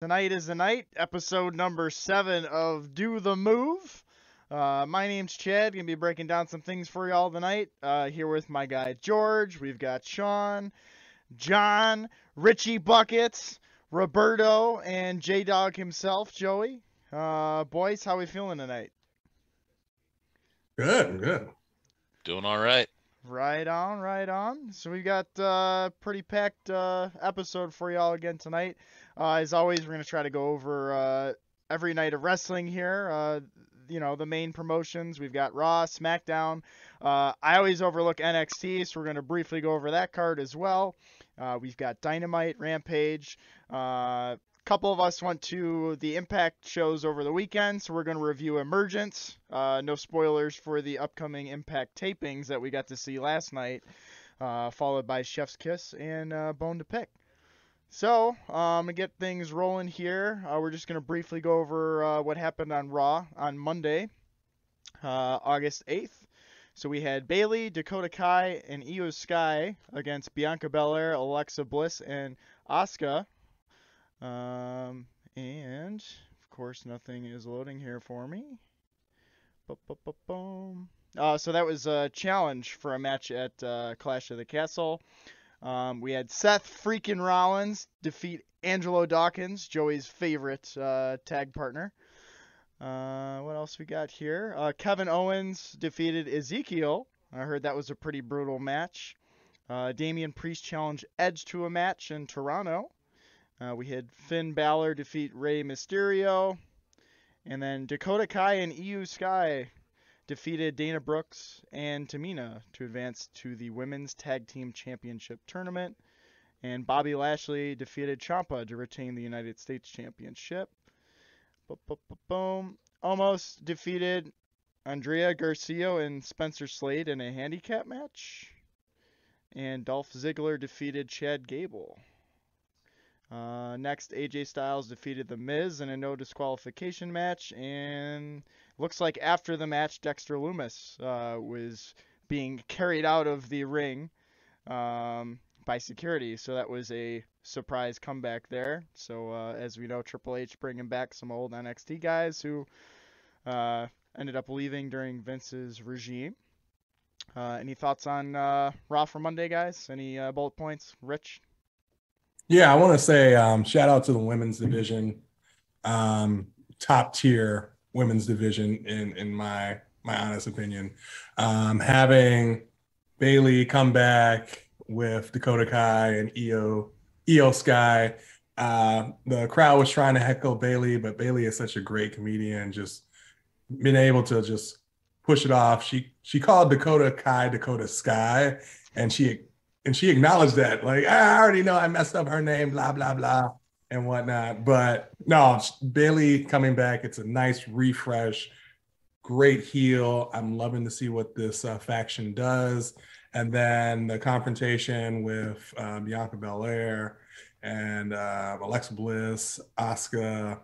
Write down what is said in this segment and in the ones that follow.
Tonight is the night, episode number seven of Do the Move. Uh, my name's Chad. Gonna be breaking down some things for y'all tonight. Uh, here with my guy George. We've got Sean, John, Richie Buckets, Roberto, and J Dog himself, Joey. Uh, boys, how we feeling tonight? Good, good. Doing all right. Right on, right on. So we've got a uh, pretty packed uh, episode for y'all again tonight. Uh, as always, we're gonna try to go over uh, every night of wrestling here. Uh, you know the main promotions. We've got Raw, SmackDown. Uh, I always overlook NXT, so we're gonna briefly go over that card as well. we've got Dynamite, Rampage. A couple of us went to the Impact shows over the weekend, so we're going to review Emergence. Uh, no spoilers for the upcoming Impact tapings that we got to see last night, uh, followed by Chef's Kiss and uh, Bone to Pick. So, um, to get things rolling here, uh, we're just going to briefly go over uh, what happened on Raw on Monday, uh, August 8th. So we had Bayley, Dakota Kai, and Iyo Sky against Bianca Belair, Alexa Bliss, and Asuka. Um, and of course, nothing is loading here for me. Uh, so that was a challenge for a match at uh, Clash of the Castle. Um, we had Seth freaking Rollins defeat Angelo Dawkins, Joey's favorite uh, tag partner. Uh, what else we got here? Uh, Kevin Owens defeated Ezekiel. I heard that was a pretty brutal match. Uh, Damian Priest challenged Edge to a match in Toronto. Uh, we had Finn Balor defeat Rey Mysterio. And then Dakota Kai and Iyo Sky defeated Dana Brooks and Tamina to advance to the Women's Tag Team Championship tournament. And Bobby Lashley defeated Ciampa to retain the United States Championship. Boom. Omos defeated Andrea Garcia and Spencer Slade in a handicap match. And Dolph Ziggler defeated Chad Gable. Uh, next, AJ Styles defeated The Miz in a no disqualification match, and looks like after the match, Dexter Lumis uh, was being carried out of the ring um, by security. So that was a surprise comeback there. So uh, as we know, Triple H bringing back some old NXT guys who uh, ended up leaving during Vince's regime. Uh, any thoughts on uh, Raw for Monday, guys? Any bullet points, Rich? Yeah, I want to say um, shout out to the women's division, um, top tier women's division in in my my honest opinion. Um, having Bayley come back with Dakota Kai and Iyo Iyo Sky. Uh, the crowd was trying to heckle Bayley, but Bayley is such a great comedian. Just been able to just push it off. She she called Dakota Kai Dakota Sky, and she and she acknowledged that, like, I already know I messed up her name, blah, blah, blah, and whatnot. But no, Bayley coming back, it's a nice refresh, great heel. I'm loving to see what this uh, faction does. And then the confrontation with uh, Bianca Belair and uh, Alexa Bliss, Asuka,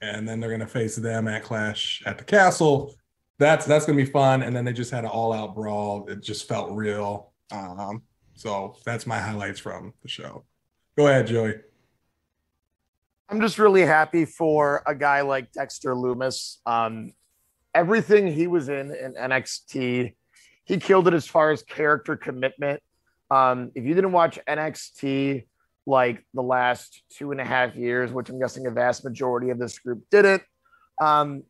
and then they're gonna face them at Clash at the Castle. That's that's gonna be fun. And then they just had an all-out brawl. It just felt real. Um, so that's my highlights from the show. Go ahead, Joey. I'm just really happy for a guy like Dexter Lumis. Um, everything he was in in NXT, he killed it as far as character commitment. Um, if you didn't watch NXT like the last two and a half years, which I'm guessing a vast majority of this group didn't, um,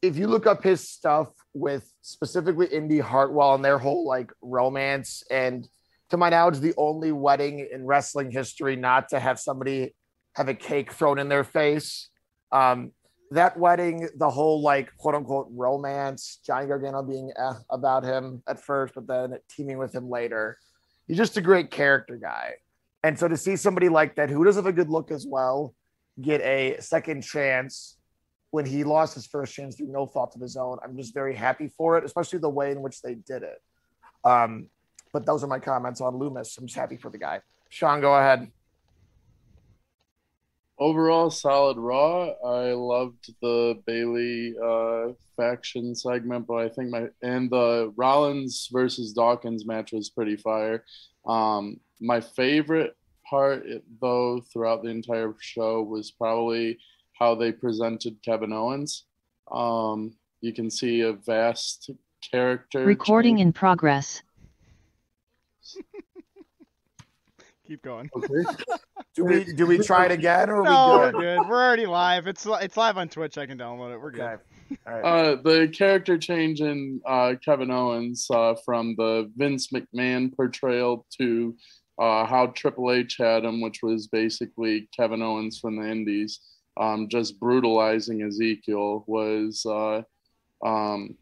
if you look up his stuff with specifically Indi Hartwell and their whole like romance and to my knowledge, the only wedding in wrestling history not to have somebody have a cake thrown in their face. Um, that wedding, the whole like quote unquote romance, Johnny Gargano being eh about him at first, but then teaming with him later. He's just a great character guy. And so to see somebody like that who does have a good look as well get a second chance when he lost his first chance through no fault of his own, I'm just very happy for it, especially the way in which they did it. Um, but those are my comments on Lumis. I'm just happy for the guy. Sean, go ahead. Overall, solid Raw. I loved the Bayley uh, faction segment, but I think my and the Rollins versus Dawkins match was pretty fire. Um, my favorite part, though, throughout the entire show was probably how they presented Kevin Owens. Um, you can see a vast character. Recording change. in progress. Keep going. Okay. Do we do we try it again or are No, we we're good? good. We're already live. It's it's live on Twitch. I can download it. We're good. Okay. All right. Uh, the character change in uh, Kevin Owens uh, from the Vince McMahon portrayal to uh, how Triple H had him, which was basically Kevin Owens from the Indies, um, just brutalizing Ezekiel, was. Uh, um,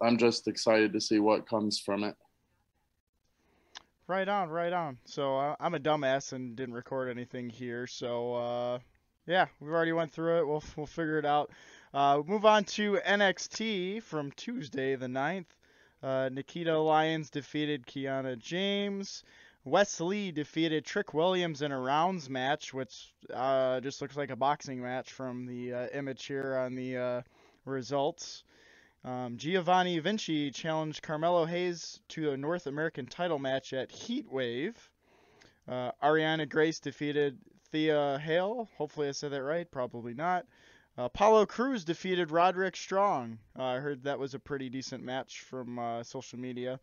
I'm just excited to see what comes from it. Right on, right on. So uh, I'm a dumbass and didn't record anything here. So uh, yeah, we've already went through it. We'll we'll figure it out. Uh, move on to NXT from Tuesday the 9th. Uh, Nikita Lyons defeated Kiana James. Wes Lee defeated Trick Williams in a rounds match, which uh, just looks like a boxing match from the uh, image here on the uh, results. Um, Giovanni Vinci challenged Carmelo Hayes to a North American title match at Heatwave. Uh, Ariana Grace defeated Thea Hale. Hopefully I said that right. Probably not. Uh, Apollo Crews defeated Roderick Strong. Uh, I heard that was a pretty decent match from uh, social media.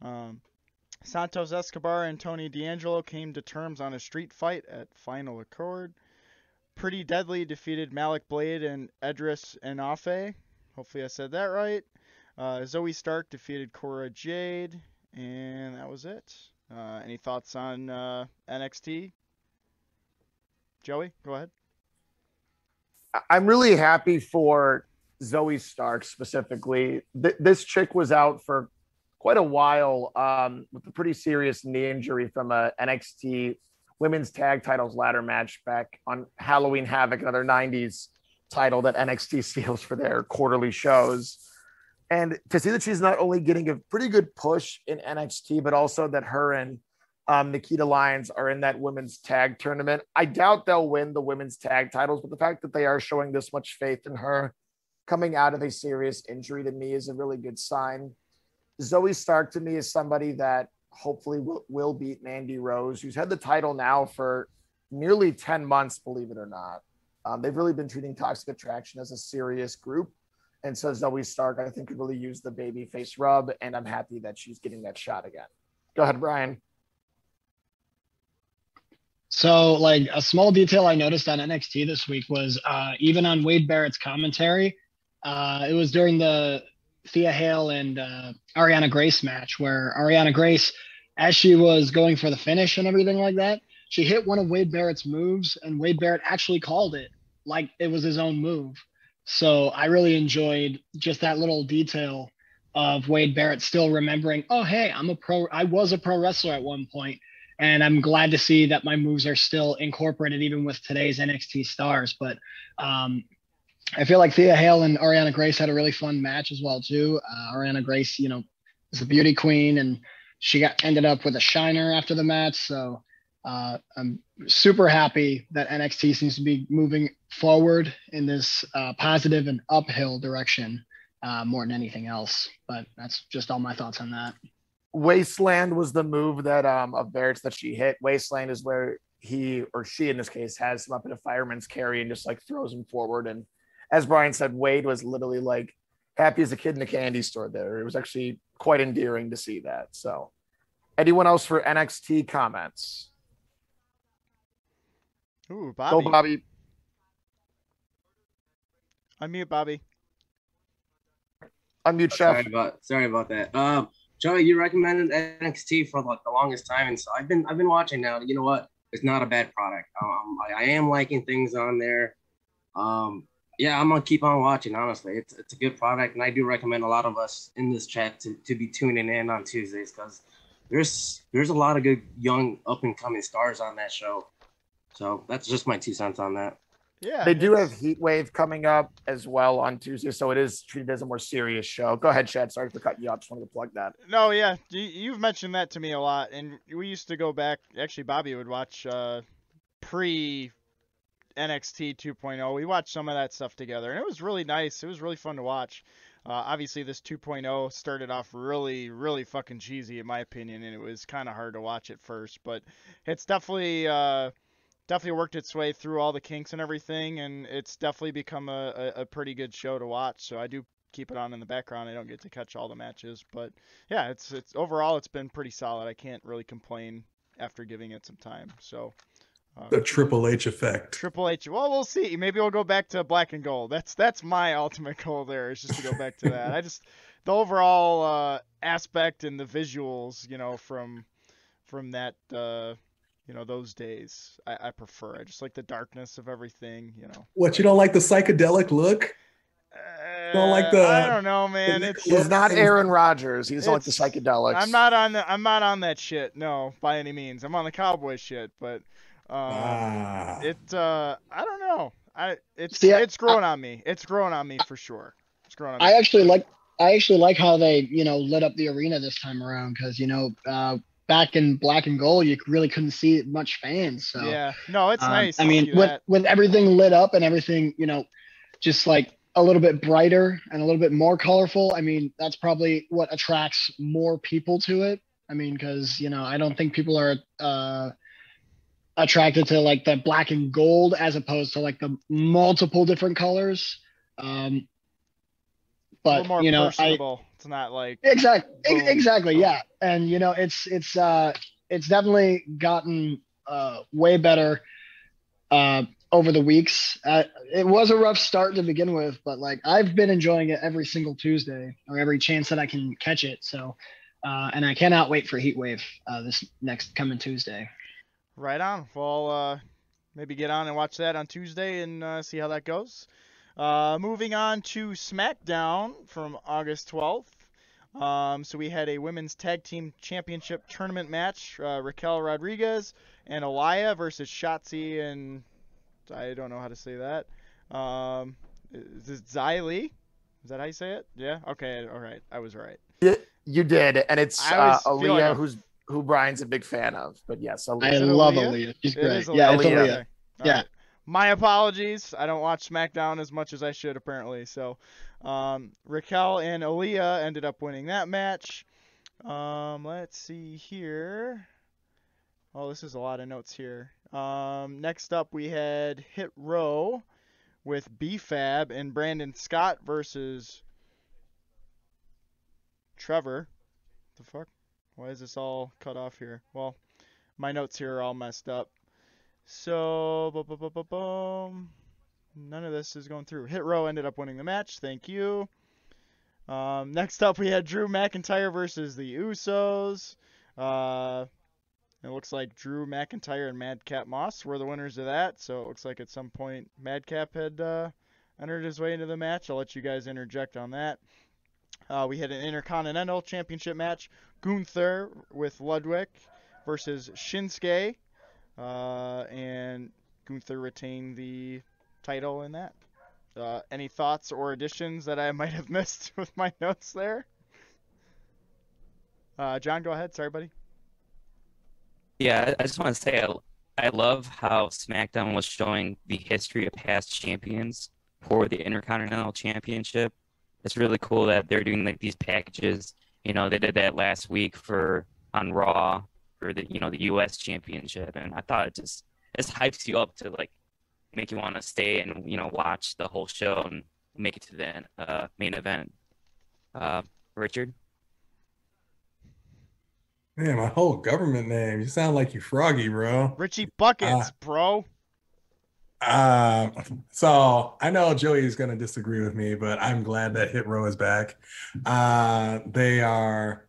Um, Santos Escobar and Tony D'Angelo came to terms on a street fight at Final Accord. Pretty Deadly defeated Malik Blade and Edris Enofé. Hopefully I said that right. Uh, Zoey Stark defeated Cora Jade, and that was it. Uh, any thoughts on uh, NXT? Joey, go ahead. I'm really happy for Zoey Stark specifically. Th- this chick was out for quite a while um, with a pretty serious knee injury from a NXT Women's Tag Titles ladder match back on Halloween Havoc, another 90s title that NXT steals for their quarterly shows. And to see that she's not only getting a pretty good push in NXT, but also that her and um, Nikita Lyons are in that women's tag tournament. I doubt they'll win the women's tag titles, but the fact that they are showing this much faith in her coming out of a serious injury to me is a really good sign. Zoey Stark to me is somebody that hopefully will, will beat Mandy Rose, who's had the title now for nearly 10 months, believe it or not. Um, they've really been treating Toxic Attraction as a serious group. And so Zoey Stark, I think, could really use the baby face rub. And I'm happy that she's getting that shot again. Go ahead, Brian. So, like a small detail I noticed on NXT this week was uh, even on Wade Barrett's commentary, uh, it was during the Thea Hale and uh, Ariana Grace match where Ariana Grace, as she was going for the finish and everything like that, she hit one of Wade Barrett's moves, and Wade Barrett actually called it like it was his own move. So I really enjoyed just that little detail of Wade Barrett still remembering, oh hey, I'm a pro. I was a pro wrestler at one point and I'm glad to see that my moves are still incorporated even with today's NXT stars. But um, I feel like Thea Hale and Ariana Grace had a really fun match as well too. Uh, Ariana Grace, you know, is a beauty queen, and she got ended up with a shiner after the match. So uh, I'm super happy that NXT seems to be moving forward in this uh, positive and uphill direction uh, more than anything else. But that's just all my thoughts on that. Wasteland was the move that um of Barrett's that she hit. Wasteland is where he or she in this case has him up in a fireman's carry and just like throws him forward. And as Brian said, Wade was literally like happy as a kid in a candy store there. It was actually quite endearing to see that. So anyone else for NXT comments? Ooh, Bobby. Go Bobby. Unmute Bobby. Unmute Sorry Chef. about sorry about that. Um, Joey, you recommended NXT for like the longest time, and so I've been I've been watching now. You know what? It's not a bad product. Um, I, I am liking things on there. Um, yeah, I'm gonna keep on watching. Honestly, it's it's a good product, and I do recommend a lot of us in this chat to, to be tuning in on Tuesdays because there's there's a lot of good young up and coming stars on that show. So that's just my two cents on that. Yeah. They do have Heat Wave coming up as well on Tuesday, so it is treated as a more serious show. Go ahead, Chad. Sorry for cutting you off. Just wanted to plug that. No, yeah, you, you've mentioned that to me a lot, and we used to go back. Actually, Bobby would watch uh, pre NXT 2.0. We watched some of that stuff together, and it was really nice. It was really fun to watch. Uh, obviously, this 2.0 started off really, really fucking cheesy in my opinion, and it was kind of hard to watch at first. But it's definitely, uh, definitely worked its way through all the kinks and everything, and it's definitely become a, a, a pretty good show to watch. So I do keep it on in the background. I don't get to catch all the matches, but yeah, it's it's overall it's been pretty solid. I can't really complain after giving it some time. So. Uh, The Triple H effect. Triple H. Well, we'll see. Maybe we'll go back to black and gold. That's that's my ultimate goal. There is just to go back to that. I just the overall uh, aspect and the visuals, you know, from from that, uh, you know, those days. I, I prefer. I just like the darkness of everything. You know. What you don't like the psychedelic look? Don't like the- Uh, I don't know, man. the- It's. He's not Aaron Rodgers. He's like the It's- psychedelics. I'm not on the. I'm not on that shit. No, by any means. I'm on the cowboy shit, but. Um, ah, It uh I don't know. I it's See, it's growing on me. It's growing on me for sure. It's growing on me. I actually like I actually like how they you know lit up the arena this time around because you know uh, back in black and gold you really couldn't see much fans. So yeah. No, it's um, nice. I mean with that. with everything lit up and everything you know just like a little bit brighter and a little bit more colorful. I mean that's probably what attracts more people to it. I mean because you know I don't think people are uh attracted to like the black and gold as opposed to like the multiple different colors. Um, but more you know, I personable. It's not like exactly, Boom. exactly, yeah. And you know, it's it's uh it's definitely gotten uh way better uh over the weeks. Uh, it was a rough start to begin with, but like I've been enjoying it every single Tuesday or every chance that I can catch it. So. Uh, and I cannot wait for Heat Wave uh, this next coming Tuesday. right on. Well, uh maybe get on and watch that on Tuesday and uh, see how that goes. Uh moving on to SmackDown from August 12th. Um, so we had a women's tag team championship tournament match. Uh, Raquel Rodriguez and Aliyah versus Shotzi and I don't know how to say that. Um, is it Xia Li? Is that how you say it? Yeah. Okay. All right. I was right. You did, and it's I uh, always feel Aliyah, like who's who Brian's a big fan of. But yes, I Aliyah. it love Aliyah? Aliyah. She's It great. is Yeah, it's Aliyah. Aliyah. Okay. Yeah. right. My apologies. I don't watch SmackDown as much as I should apparently. So, um, Raquel and Aliyah ended up winning that match. Um, let's see here. Oh, this is a lot of notes here. Um, next up we had Hit Row with B-Fab and Brandon Scott versus Trevor. the fuck? Why is this all cut off here? Well, my notes here are all messed up. So. None of this is going through. Hit Row ended up winning the match. Thank you. Um, next up, we had Drew McIntyre versus the Usos. Uh, it looks like Drew McIntyre and Madcap Moss were the winners of that. So it looks like at some point Madcap had uh, entered his way into the match. I'll let you guys interject on that. Uh, we had an Intercontinental Championship match. Gunther with Ludwig versus Shinsuke. Uh, and Gunther retained the title in that. Uh, any thoughts or additions that I might have missed with my notes there? Uh, John, go ahead. Sorry, buddy. Yeah, I- just want to say I, I love how SmackDown was showing the history of past champions for the Intercontinental Championship. It's really cool that they're doing like these packages. You know, they did that last week for on Raw for the you know the U.S. Championship, and I thought it just it hypes you up to like make you want to stay and you know watch the whole show and make it to the uh, main event. Uh, Richard. man, my whole government name. You sound like you froggy, bro. Richie Buckets, Uh, bro. Um, so I know Joey's gonna disagree with me, but I'm glad that Hit Row is back. Uh, they are.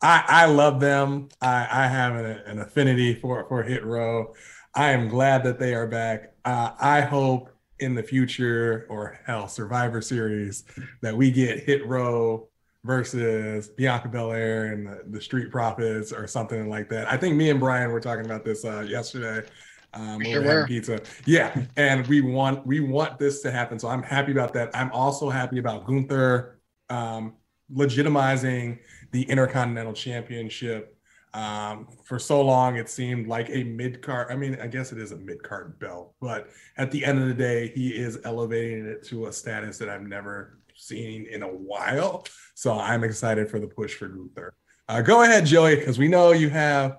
I I love them. I I have an, an affinity for for Hit Row. I am glad that they are back. Uh, I hope in the future or hell Survivor Series that we get Hit Row versus Bianca Belair and the, the Street Profits or something like that. I think me and Brian were talking about this uh, yesterday. Um, We sure we were having were. pizza. Yeah, and we want we want this to happen. So I'm happy about that. I'm also happy about Gunther um, legitimizing the Intercontinental Championship. Um, for so long, it seemed like a mid card. I mean, I guess it is a mid card belt, but at the end of the day, he is elevating it to a status that I've never seen in a while. So I'm excited for the push for Gunther. Uh, go ahead, Joey, because we know you have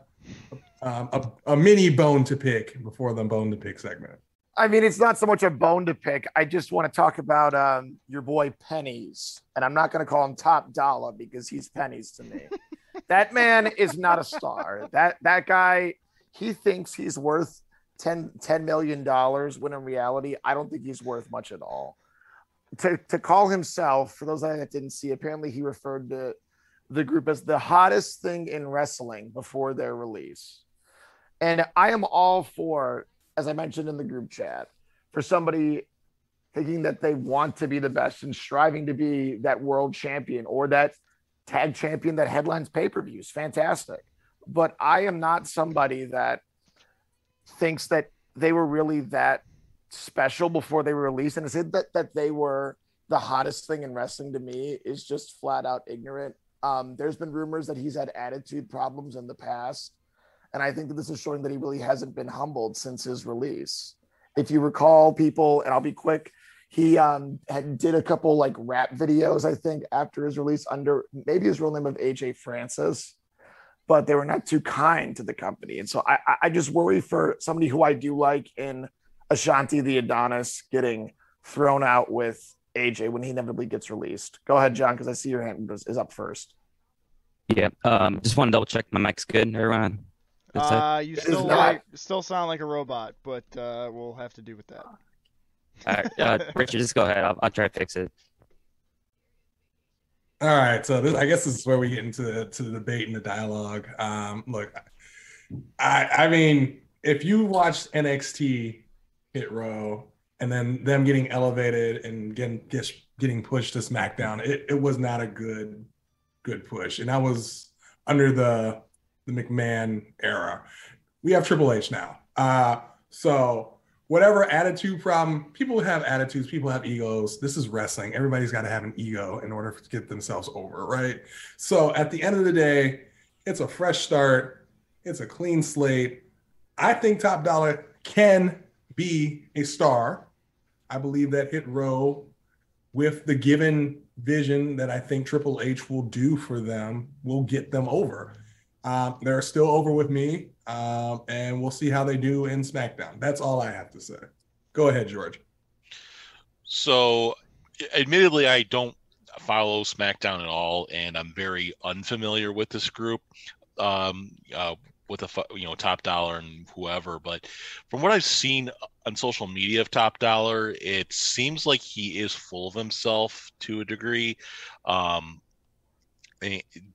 um, a, a mini bone to pick before the bone to pick segment. I mean, it's not so much a bone to pick. I just want to talk about um, your boy Pennies, and I'm not going to call him Top Dollar because he's pennies to me. that man is not a star. That that guy, he thinks he's worth 10, 10 million dollars when in reality, I don't think he's worth much at all. To to call himself, for those that didn't see, apparently he referred to the group as the hottest thing in wrestling before their release. And I am all for, as I mentioned in the group chat, for somebody thinking that they want to be the best and striving to be that world champion or that tag champion that headlines pay per views. Fantastic. But I am not somebody that thinks that they were really that special before they were released. And to say that, that they were the hottest thing in wrestling to me is just flat out ignorant um, there's been rumors that he's had attitude problems in the past. And I think that this is showing that he really hasn't been humbled since his release. If you recall, people, and I'll be quick, he um, had did a couple like rap videos, I think, after his release under maybe his real name of AJ Francis, but they were not too kind to the company. And so I, I just worry for somebody who I do like in Ashante the Adonis getting thrown out with AJ when he inevitably gets released. Go ahead, John, because I see your hand is, up first. Yeah, um, just want to double check my mic's good. Everyone. Uh, you still like, still sound like a robot, but uh, we'll have to do with that. All right, uh, Richard, just go ahead. I'll, I'll try to fix it. All right, so this, I guess this is where we get into the, to the debate and the dialogue. Um, look, I I mean, if you watched NXT Hit Row and then them getting elevated and getting getting pushed to SmackDown. It, it was not a good good push, and that was under the the McMahon era. We have Triple H now, uh, so whatever attitude problem people have attitudes people have egos. This is wrestling. Everybody's got to have an ego in order to get themselves over right? So at the end of the day it's a fresh start. It's a clean slate. I think top dollar can be a star. I believe that Hit Row, with the given vision that I think Triple H will do for them, will get them over. Um, they're still over with me, um, and we'll see how they do in SmackDown. That's all I have to say. Go ahead, George. So, admittedly, I don't follow SmackDown at all, and I'm very unfamiliar with this group. Um, uh, with a you know top dollar and whoever but from what i've seen on social media of top dollar it seems like he is full of himself to a degree um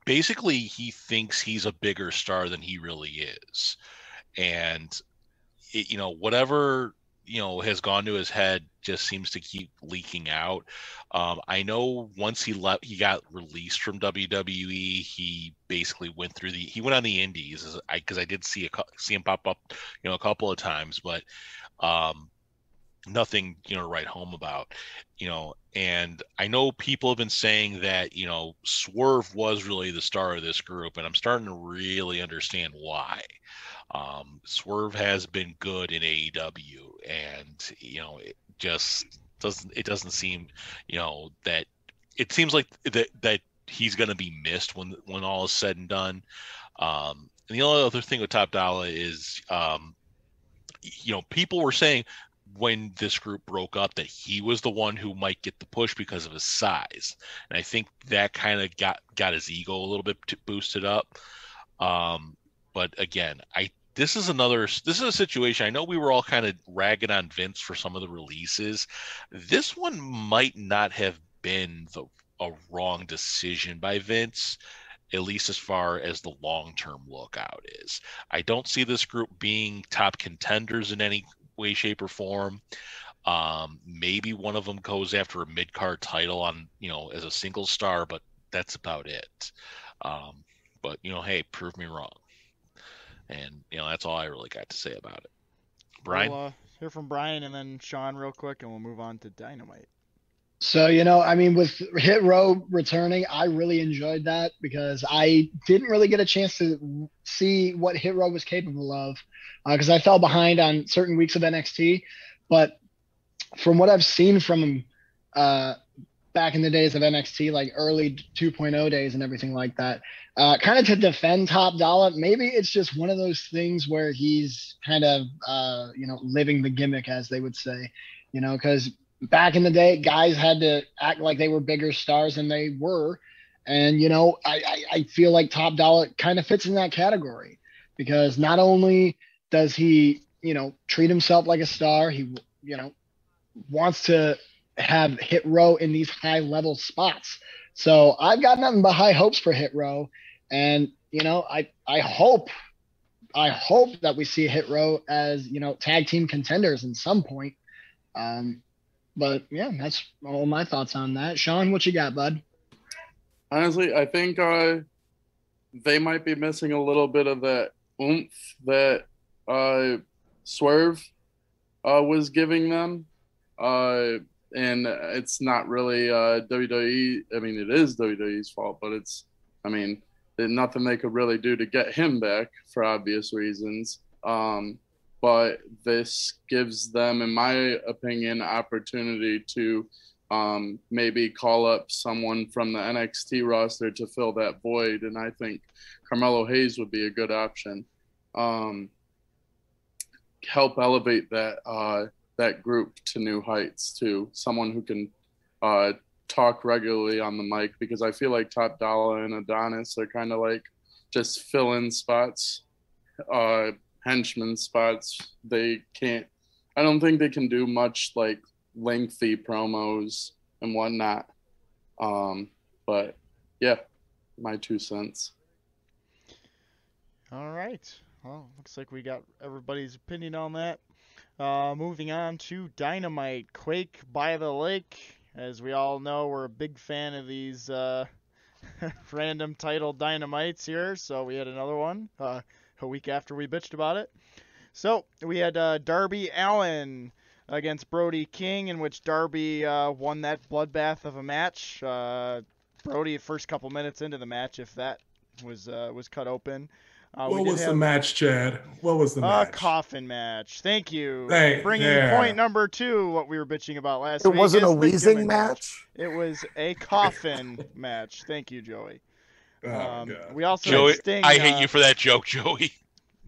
basically he thinks he's a bigger star than he really is and it, you know whatever you know has gone to his head just seems to keep leaking out. Um, I know once he left, he got released from WWE. He basically went through the he went on the Indies because I, I, did see a see him pop up, you know, a couple of times, but um, nothing you know to write home about, you know. And I know people have been saying that you know Swerve was really the star of this group, and I'm starting to really understand why. Um, Swerve has been good in AEW, and you know, it just doesn't. It doesn't seem, you know, that it seems like that that he's going to be missed when when all is said and done. Um, and the only other thing with Top Dollar is, um, you know, people were saying when this group broke up that he was the one who might get the push because of his size, and I think that kind of got got his ego a little bit boosted up. Um, but again, I this is another this is a situation i know we were all kind of ragging on vince for some of the releases. This one might not have been the a wrong decision by vince at least as far as the long-term lookout is. I don't see this group being top contenders in any way shape or form um, maybe one of them goes after a mid-card title on you know as a single star but that's about it um, but you know hey prove me wrong and you know that's all I really got to say about it. Brian, we'll, uh, hear from Brian and then Sean real quick, and we'll move on to Dynamite. So you know, I mean, with Hit Row returning, I really enjoyed that because I didn't really get a chance to see what Hit Row was capable of because uh, I fell behind on certain weeks of NXT. But from what I've seen from uh, back in the days of NXT, like early 2.0 days and everything like that. Uh, kind of to defend Top Dollar, maybe it's just one of those things where he's kind of, uh, you know, living the gimmick, as they would say, you know, because back in the day, guys had to act like they were bigger stars than they were. And, you know, I, I, I feel like Top Dollar kind of fits in that category because not only does he, you know, treat himself like a star, he, you know, wants to have Hit Row in these high level spots. So I've got nothing but high hopes for Hit Row. And, you know, I, I hope, I hope that we see Hit Row as, you know, tag team contenders in some point. Um, but yeah, that's all my thoughts on that. Sean, what you got, bud? Honestly, I think uh, they might be missing a little bit of that oomph that uh, Swerve uh, was giving them. Uh, and it's not really uh, WWE. I mean, it is WWE's fault, but it's, I mean, nothing they could really do to get him back for obvious reasons. Um, but this gives them, in my opinion, opportunity to um, maybe call up someone from the NXT roster to fill that void. And I think Carmelo Hayes would be a good option. Um, help elevate that uh, that group to new heights too. Someone who can uh, talk regularly on the mic because I feel like Top Dollar and Adonis are kind of like just fill in spots, uh, henchman spots. They can't. I don't think they can do much like lengthy promos and whatnot. Um, but yeah, my two cents. All right. Well, looks like we got everybody's opinion on that. Uh, moving on to Dynamite Quake by the Lake. As we all know, we're a big fan of these uh, random title Dynamites here, so we had another one uh, a week after we bitched about it. So we had uh, Darby Allin against Brody King, in which Darby uh, won that bloodbath of a match. Uh, Brody, first couple minutes into the match, if that was was cut open. Uh, what was have, the match, Chad? What was the match? A coffin match. Thank you. Thank, Bringing yeah. point number two, what we were bitching about last it week. It wasn't a wheezing match? It was a coffin match. Thank you, Joey. Oh, um, God. we also Joey, Sting, I hate uh, you for that joke, Joey.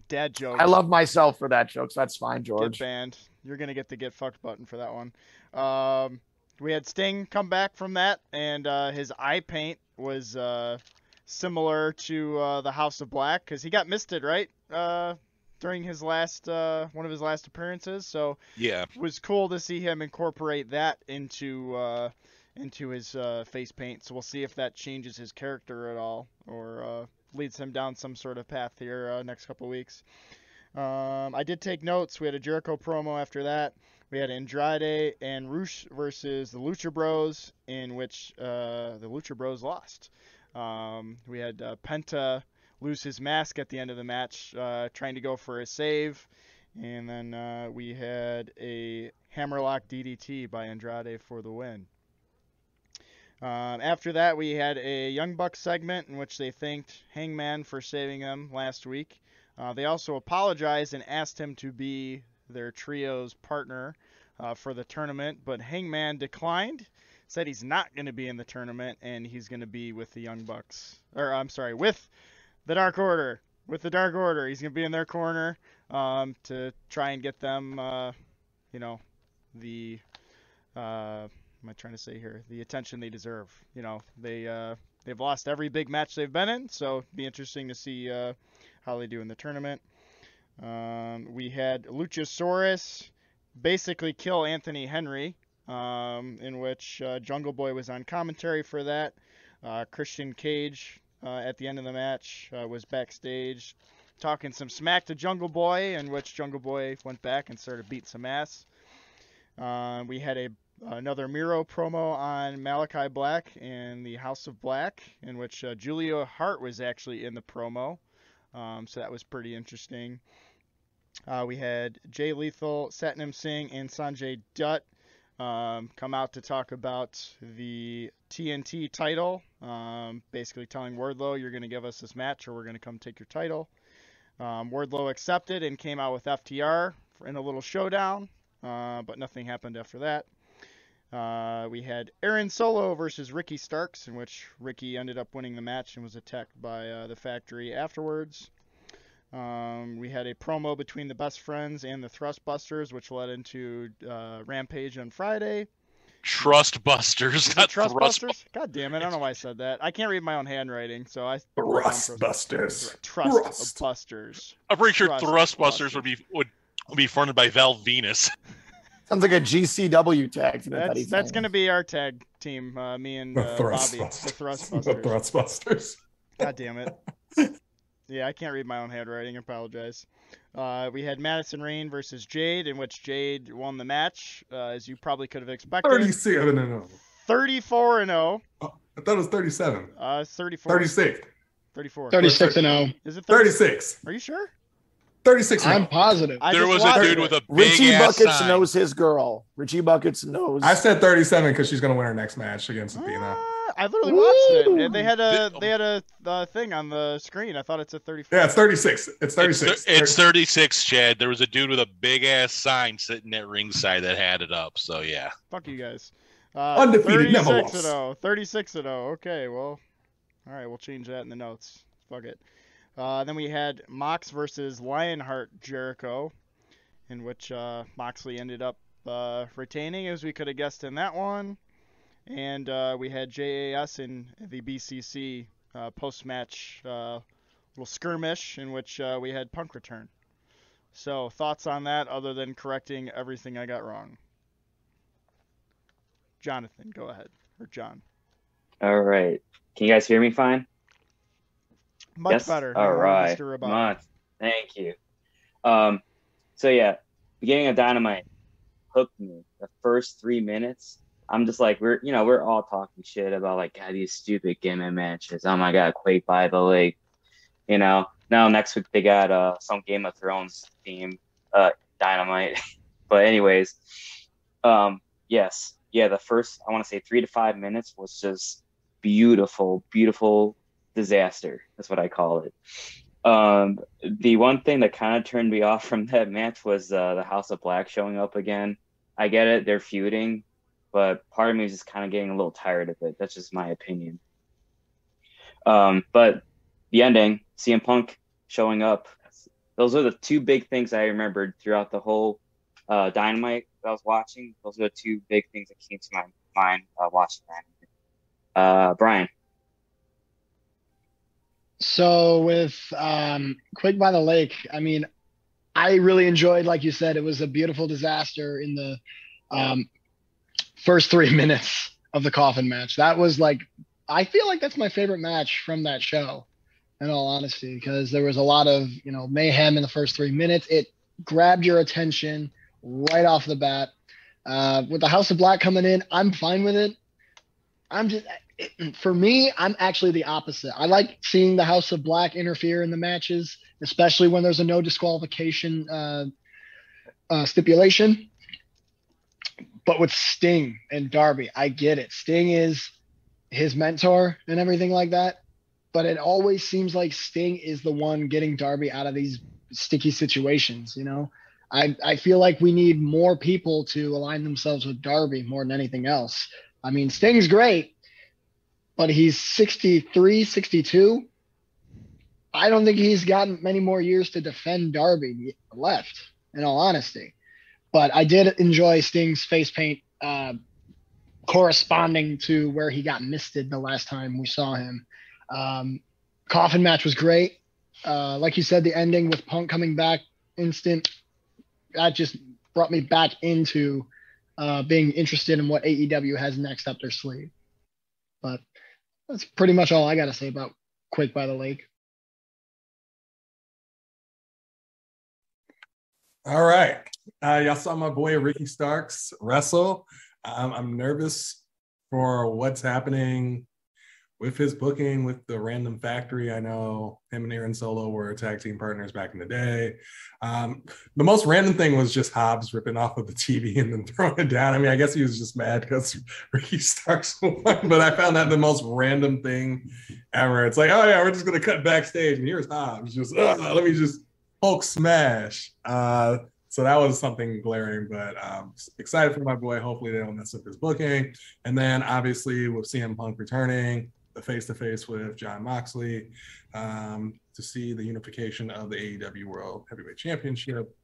Dad joke. I love myself for that joke, so that's fine, George. Get banned. You're gonna get the get fucked button for that one. Um, we had Sting come back from that, and uh, his eye paint was uh, similar to uh, the House of Black because he got misted right uh, during his last uh, one of his last appearances. So Yeah. it was cool to see him incorporate that into uh, into his uh, face paint. So we'll see if that changes his character at all or uh, leads him down some sort of path here uh, next couple weeks. Um, I did take notes. We had a Jericho promo after that. We had Andrade and Rush versus the Lucha Bros, in which uh, the Lucha Bros lost. Um, we had uh, Penta lose his mask at the end of the match, uh, trying to go for a save. And then we had a hammerlock DDT by Andrade for the win. Um, after that, we had a Young Bucks segment in which they thanked Hangman for saving them last week. Uh, they also apologized and asked him to be their trio's partner uh, for the tournament, but Hangman declined said he's not going to be in the tournament and he's going to be with the Young Bucks. Or I'm sorry, with the Dark Order. With the Dark Order, he's going to be in their corner um, to try and get them, uh, you know, the uh, am I trying to say here? The attention they deserve. You know, they uh, they've lost every big match they've been in, so it'd be interesting to see uh, how they do in the tournament. Um, we had Luchasaurus basically kill Anthony Henry um, in which uh, Jungle Boy was on commentary for that. Uh, Christian Cage uh, at the end of the match uh, was backstage talking some smack to Jungle Boy, in which Jungle Boy went back and started beating some ass. Uh, we had a another Miro promo on Malakai Black and the House of Black, in which uh, Julia Hart was actually in the promo. Um, so that was pretty interesting. Uh, we had Jay Lethal, Satnam Singh, and Sanjay Dutt um, come out to talk about the TNT title, um, basically telling Wardlow, you're going to give us this match or we're going to come take your title. Um, Wardlow accepted and came out with FTR in a little showdown, uh, but nothing happened after that. Uh, we had Aaron Solo versus Ricky Starks, in which Ricky ended up winning the match and was attacked by uh, the factory afterwards. Um, we had a promo between the Best Friends and the Thrustbusters, which led into uh, Rampage on Friday. Trust Busters, not it Thrust Busters? God damn it! I don't know why I said that. I can't read my own handwriting, so I. wrote down Rust Trust- Busters. Trust Busters. I'm pretty sure Trust Thrust Busters. Busters would be would, would be fronted by Val Venis. Sounds like a GCW tag team. That's that's gonna be our tag team. Uh, me and The uh, Thrust Bobby, the Busters. The Busters. Thrust Busters. God damn it. Yeah, I can't read my own handwriting. I apologize. Uh, we had Madison Rayne versus Jade, in which Jade won the match, uh, as you probably could have expected. 37 and 0. 34 and 0. Oh, I thought it was 37. Uh, it's 34. 36. 34. 36 and 0. Is it 30? 36. Are you sure? 36 I'm 0. positive. I there was a dude it. with a big Richie ass Buckets sign. knows his girl. Richie Buckets knows. I said 37 because she's going to win her next match against Athena. Uh, I literally watched it. And They had a they had a uh, thing on the screen. I thought it's a 34. Yeah, it's 36. It's It's, 36. thir- it's 36, Chad. There was a dude with a big ass sign sitting at ringside that had it up. So yeah, Fuck you guys. Uh, Undefeated, never 36 and 0. 36 and 0. Okay, well, all right, we'll change that in the notes. Fuck it. Uh, then we had Mox versus Lionheart Jericho, in which uh, Moxley ended up uh, retaining, as we could have guessed in that one. And uh, we had JAS in the BCC uh, post-match uh, little skirmish, in which we had Punk return. So thoughts on that, other than correcting everything I got wrong. Jonathan, go ahead. Or John. All right. Can you guys hear me fine? Much yes? better. All right. Mr. Rabat. Much. Thank you. Um, so yeah, beginning of Dynamite hooked me. The first three minutes, I'm just like, we're you know we're all talking shit about like God these stupid gimmick matches. Oh my God, Quake by the Lake. You know. Now next week they got uh some Game of Thrones theme uh Dynamite. but anyways, um yes, yeah. The first I want to say three to five minutes was just beautiful, beautiful disaster. That's what I call it. Um, the one thing that kind of turned me off from that match was uh, the House of Black showing up again. I get it, they're feuding, but part of me is just kind of getting a little tired of it. That's just my opinion. Um, but the ending, CM Punk showing up, those are the two big things I remembered throughout the whole uh, Dynamite that I was watching. Those are the two big things that came to my mind uh, watching that. Uh, Brian. So with um, Quake by the Lake, I mean, I really enjoyed, like you said, it was a beautiful disaster in the um, first three minutes of the coffin match. That was like, I feel like that's my favorite match from that show, in all honesty, because there was a lot of you know mayhem in the first three minutes. It grabbed your attention right off the bat. Uh, with the House of Black coming in, I'm fine with it. I'm just for me, I'm actually the opposite. I like seeing the House of Black interfere in the matches, especially when there's a no disqualification uh, uh, stipulation. But with Sting and Darby, I get it. Sting is his mentor and everything like that. But it always seems like Sting is the one getting Darby out of these sticky situations, you know? I, I feel like we need more people to align themselves with Darby more than anything else. I mean, Sting's great, but he's 63, 62. I don't think he's gotten many more years to defend Darby left, in all honesty. But I did enjoy Sting's face paint uh, corresponding to where he got misted the last time we saw him. Um, coffin match was great. Uh, like you said, the ending with Punk coming back instant, that just brought me back into uh, being interested in what AEW has next up their sleeve. But that's pretty much all I got to say about Quake by the Lake. All right. Uh, y'all saw my boy Ricky Starks wrestle. Um, I'm nervous for what's happening with his booking with the Random Factory. I know him and Aaron Solo were tag team partners back in the day. Um, the most random thing was just Hobbs ripping off of the TV and then throwing it down. I mean, I guess he was just mad because Ricky Starks won, but I found that the most random thing ever. It's like, oh yeah, we're just gonna cut backstage and here's Hobbs. Just "Ugh, let me just Hulk smash. Uh, So that was something glaring, but um, excited for my boy. Hopefully they don't mess up his booking. And then obviously with CM Punk returning, face to face with Jon Moxley, um, to see the unification of the AEW World Heavyweight Championship.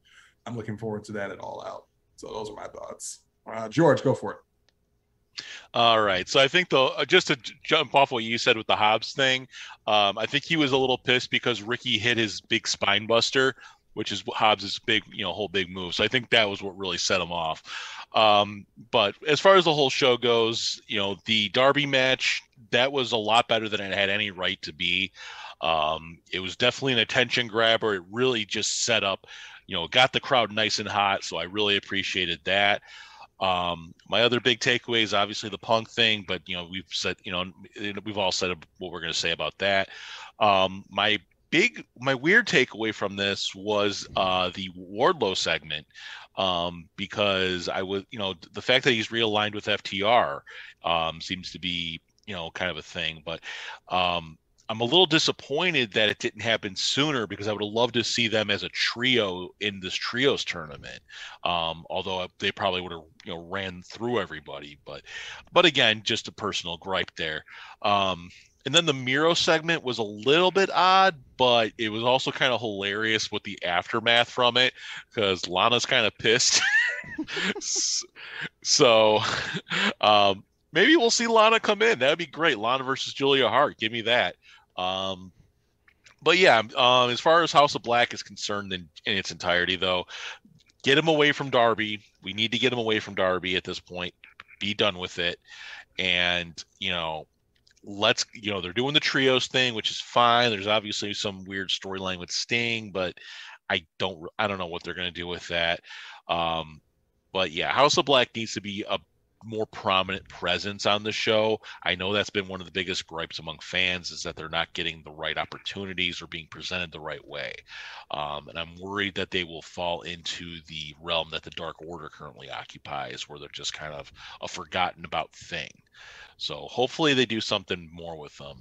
I'm looking forward to that at all out. So those are my thoughts. Uh, George, go for it. All right. So I think though, just to jump off what you said with the Hobbs thing, um, I think he was a little pissed because Ricky hit his big spine buster, which is Hobbs's big, you know, whole big move. So I think that was what really set him off. Um, but as far as the whole show goes, you know, the Darby match that was a lot better than it had any right to be. Um, it was definitely an attention grabber. It really just set up, you know, got the crowd nice and hot. So I really appreciated that. Um, my other big takeaway is obviously the punk thing, but you know we've said you know we've all said what we're going to say about that. Um, my big my weird takeaway from this was uh, the Wardlow segment um, because I was you know the fact that he's realigned with FTR um, seems to be you know kind of a thing, but um, I'm a little disappointed that it didn't happen sooner because I would have loved to see them as a trio in this trios tournament. Um, although they probably would have you know ran through everybody, but but again, just a personal gripe there. Um, and then the Miro segment was a little bit odd, but it was also kind of hilarious with the aftermath from it because Lana's kind of pissed. so um, maybe we'll see Lana come in. That'd be great. Lana versus Julia Hart. Give me that. Um, but yeah, um, as far as House of Black is concerned in, in its entirety, though, get him away from Darby. We need to get him away from Darby at this point. Be done with it. And, you know, let's, you know, they're doing the trios thing, which is fine. There's obviously some weird storyline with Sting, but I don't, I don't know what they're going to do with that. Um, but yeah, House of Black needs to be a more prominent presence on the show. I know that's been one of the biggest gripes among fans is that they're not getting the right opportunities or being presented the right way. Um, and I'm worried that they will fall into the realm that the Dark Order currently occupies, where they're just kind of a forgotten about thing. So hopefully they do something more with them.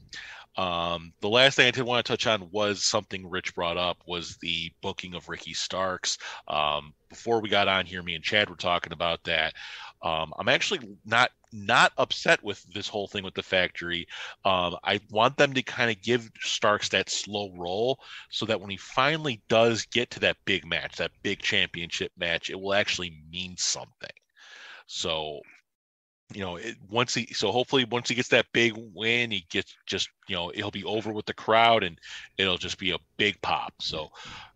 Um, the last thing I did want to touch on was something Rich brought up was the booking of Ricky Starks. Um, before we got on here, me and Chad were talking about that. Um, I'm actually not not upset with this whole thing with the factory. Um, I want them to kind of give Starks that slow roll so that when he finally does get to that big match, that big championship match, it will actually mean something. So, you know, it, once he so hopefully once he gets that big win, he gets just you know he'll be over with the crowd and it'll just be a big pop. So,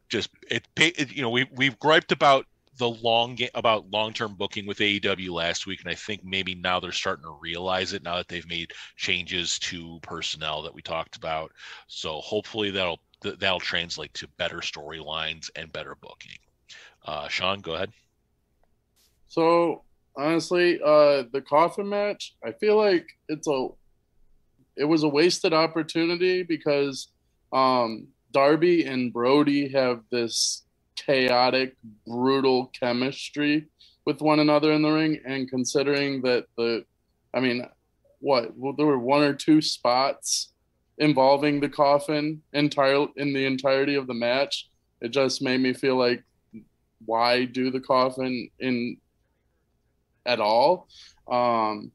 just it, it you know we we've griped about the long about long term booking with AEW last week, and I think maybe now they're starting to realize it now that they've made changes to personnel that we talked about. So hopefully that'll that'll translate to better storylines and better booking. Uh, Sean, go ahead. So honestly, uh, the coffin match, I feel like it's a it was a wasted opportunity because um, Darby and Brody have this chaotic, brutal chemistry with one another in the ring. And considering that the, I mean, what well, there were one or two spots involving the coffin entire in the entirety of the match. It just made me feel like, why do the coffin in at all? Um,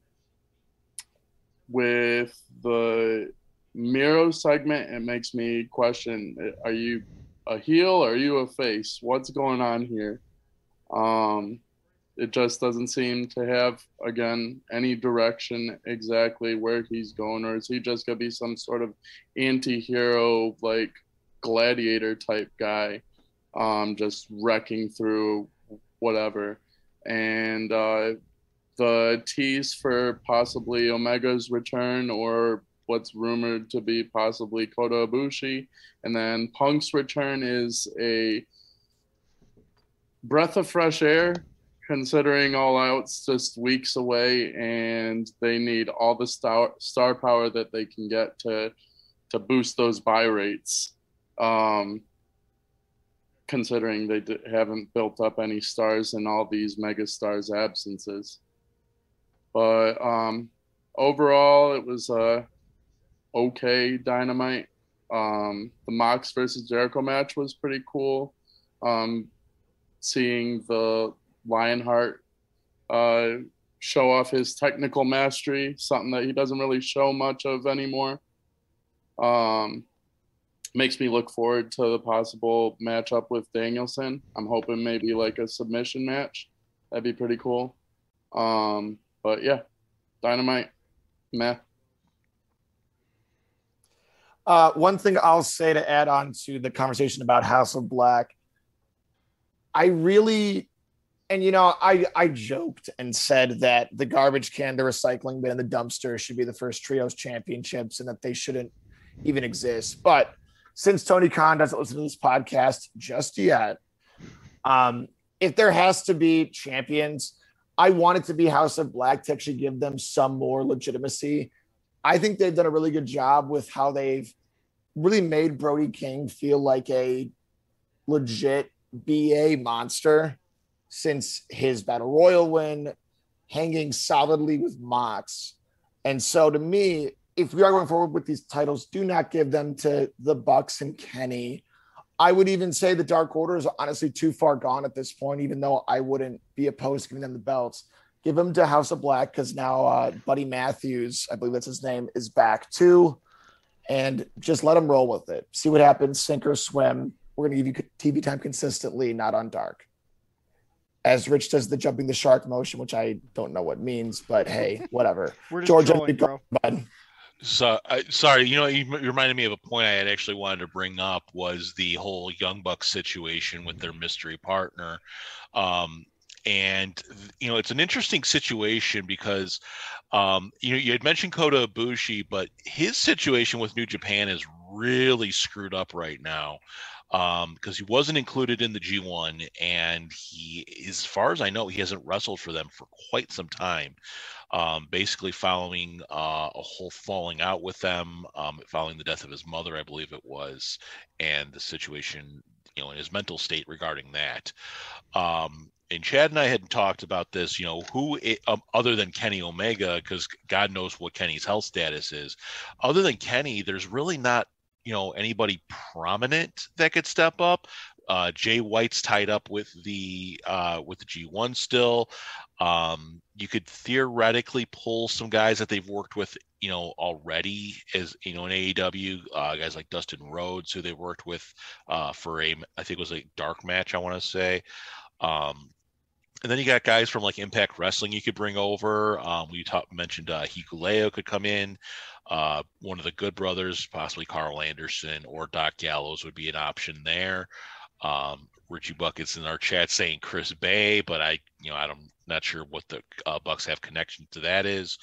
with the Miro segment, it makes me question: Are you a heel? Are you a face? What's going on here? Um, it just doesn't seem to have again any direction exactly where he's going, or is he just gonna be some sort of anti-hero like gladiator type guy, um, just wrecking through whatever? And uh, the tease for possibly Omega's return or what's rumored to be possibly Kota Ibushi. And then Punk's return is a breath of fresh air, considering All Out's just weeks away, and they need all the star star power that they can get to to boost those buy rates. Um, considering they d- haven't built up any stars in all these mega stars absences. But um, overall, it was a okay dynamite. Um, the Mox versus Jericho match was pretty cool. Um, seeing the Lionheart uh, show off his technical mastery, something that he doesn't really show much of anymore. Um, makes me look forward to the possible matchup with Danielson. I'm hoping maybe like a submission match. That'd be pretty cool. Um, but yeah, Dynamite, meh. Uh, one thing I'll say to add on to the conversation about House of Black, I really, and you know, I I joked and said that the garbage can, the recycling bin, the dumpster should be the first trios championships, and that they shouldn't even exist. But since Tony Khan doesn't listen to this podcast just yet, um, if there has to be champions, I want it to be House of Black to actually give them some more legitimacy I think they've done a really good job with how they've really made Brody King feel like a legit BA monster since his Battle Royal win, hanging solidly with Mox. And so to me, if we are going forward with these titles, do not give them to the Bucks and Kenny. I would even say the Dark Order is honestly too far gone at this point, even though I wouldn't be opposed to giving them the belts give him to House of Black because now uh, Buddy Matthews, I believe that's his name, is back too. And just let him roll with it. See what happens, sink or swim. We're going to give you TV time consistently, not on dark. As Rich does the jumping the shark motion, which I don't know what means, but hey, whatever. We're just George, trolling, bro. bud. So, I sorry, you know, you you reminded me of a point I had actually wanted to bring up was the whole Young Bucks situation with their mystery partner. Um, and you know it's an interesting situation because um, you know you had mentioned Kota Ibushi, but his situation with New Japan is really screwed up right now because um, he wasn't included in the G1, and he, as far as I know, he hasn't wrestled for them for quite some time. Um, basically, following uh, a whole falling out with them, um, following the death of his mother, I believe it was, and the situation, you know, in his mental state regarding that. Um, and Chad and I had talked about this, you know, who um, other than Kenny Omega, because God knows what Kenny's health status is. Other than Kenny, there's really not, you know, anybody prominent that could step up. Uh, Jay White's tied up with the uh, with the G1 still. Um, you could theoretically pull some guys that they've worked with, you know, already as you know in AEW. Uh, guys like Dustin Rhodes, who they worked with uh, for a, I think it was a dark match, I want to say. Um, and then you got guys from like Impact Wrestling you could bring over. Um, we talk, mentioned uh, Hikuleo could come in. Uh, one of the Good Brothers, possibly Karl Anderson or Doc Gallows would be an option there. Um, Richie Buckets in our chat saying Chris Bey, but I, you know, I'm not sure what the uh, Bucks have connection to that is.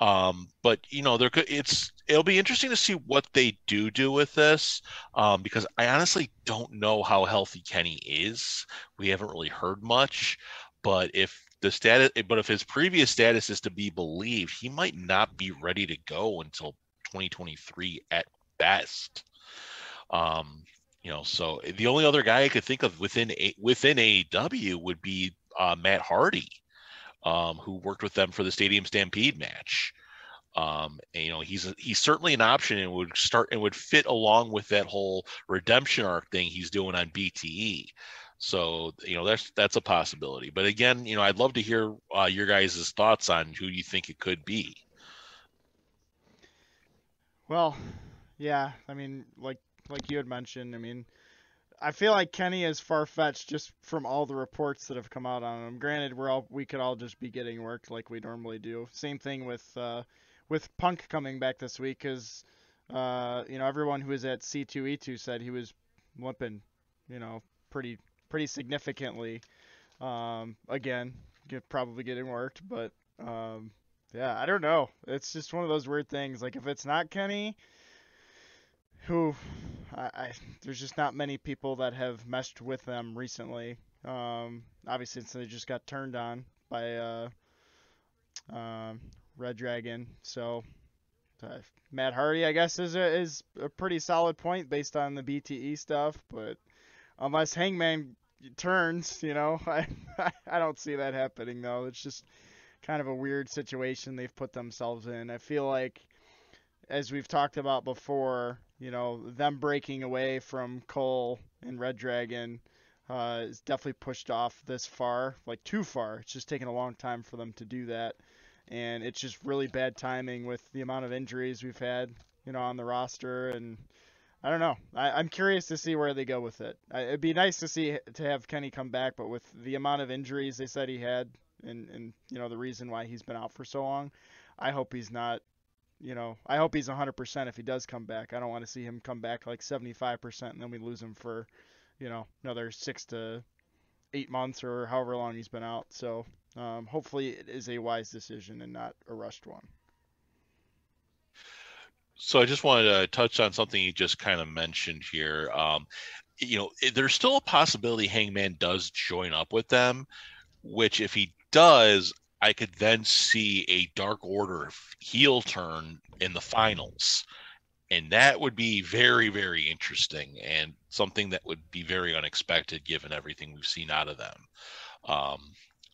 Um, but you know, there could it's it'll be interesting to see what they do do with this um, because I honestly don't know how healthy Kenny is. We haven't really heard much. But if the status, but if his previous status is to be believed, he might not be ready to go until 2023 at best. Um, you know, so the only other guy I could think of within a, within AEW would be uh, Matt Hardy, um, who worked with them for the Stadium Stampede match. Um, and, you know, he's he's certainly an option and would start and would fit along with that whole redemption arc thing he's doing on BTE. So you know that's that's a possibility. But again, you know, I'd love to hear uh, your guys' thoughts on who you think it could be. Well, yeah, I mean, like like you had mentioned, I mean, I feel like Kenny is far fetched just from all the reports that have come out on him. Granted, we're all we could all just be getting worked like we normally do. Same thing with uh, with Punk coming back this week, because uh, you know everyone who was at C2E2 said he was limping, you know, pretty pretty significantly. Um, again, probably getting worked, but um, yeah, I don't know. It's just one of those weird things. Like if it's not Kenny, who I, I there's just not many people that have meshed with them recently. Um, obviously, since they just got turned on by uh, uh, Red Dragon, so uh, Matt Hardy, I guess, is a, is a pretty solid point based on the BTE stuff. But unless Hangman turns. You know, I I don't see that happening though. It's just kind of a weird situation they've put themselves in. I feel like, as we've talked about before, you know, them breaking away from Cole and Red Dragon uh, is definitely pushed off this far, like too far. It's just taking a long time for them to do that, and it's just really bad timing with the amount of injuries we've had, you know, on the roster. And I don't know. I, am curious to see where they go with it. I, it'd be nice to see to have Kenny come back, but with the amount of injuries they said he had, and and you know the reason why he's been out for so long, I hope he's not. You know, I hope he's 100% if he does come back. I don't want to see him come back like 75% and then we lose him for you know another six to eight months or however long he's been out. So um, hopefully it is a wise decision and not a rushed one. So I just wanted to touch on something you just kind of mentioned here. Um, you know, there's still a possibility Hangman does join up with them, which if he does, I could then see a Dark Order heel turn in the finals and that would be very very interesting and something that would be very unexpected given everything we've seen out of them um,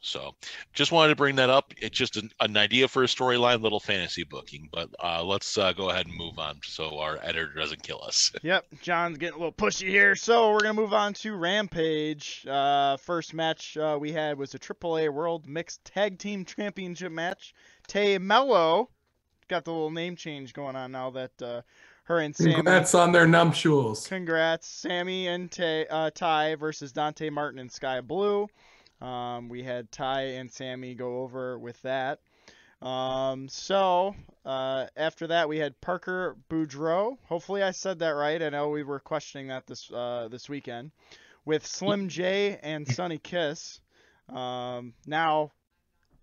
so just wanted to bring that up it's just an, an idea for a storyline little fantasy booking but uh, let's uh, go ahead and move on so our editor doesn't kill us yep john's getting a little pushy here so we're going to move on to rampage uh, first match uh, we had was a aaa world mixed tag team championship match tay melo got the little name change going on now that uh, her and Sammy. Congrats on their nuptials. Congrats, Sammy and Tay, uh, Ty versus Dante Martin and Skye Blue. Um, we had Ty and Sammy go over with that. Um, so uh, after that, we had Parker Boudreaux. Hopefully, I said that right. I know we were questioning that this uh, this weekend with Slim J and Sonny Kiss. Um, now,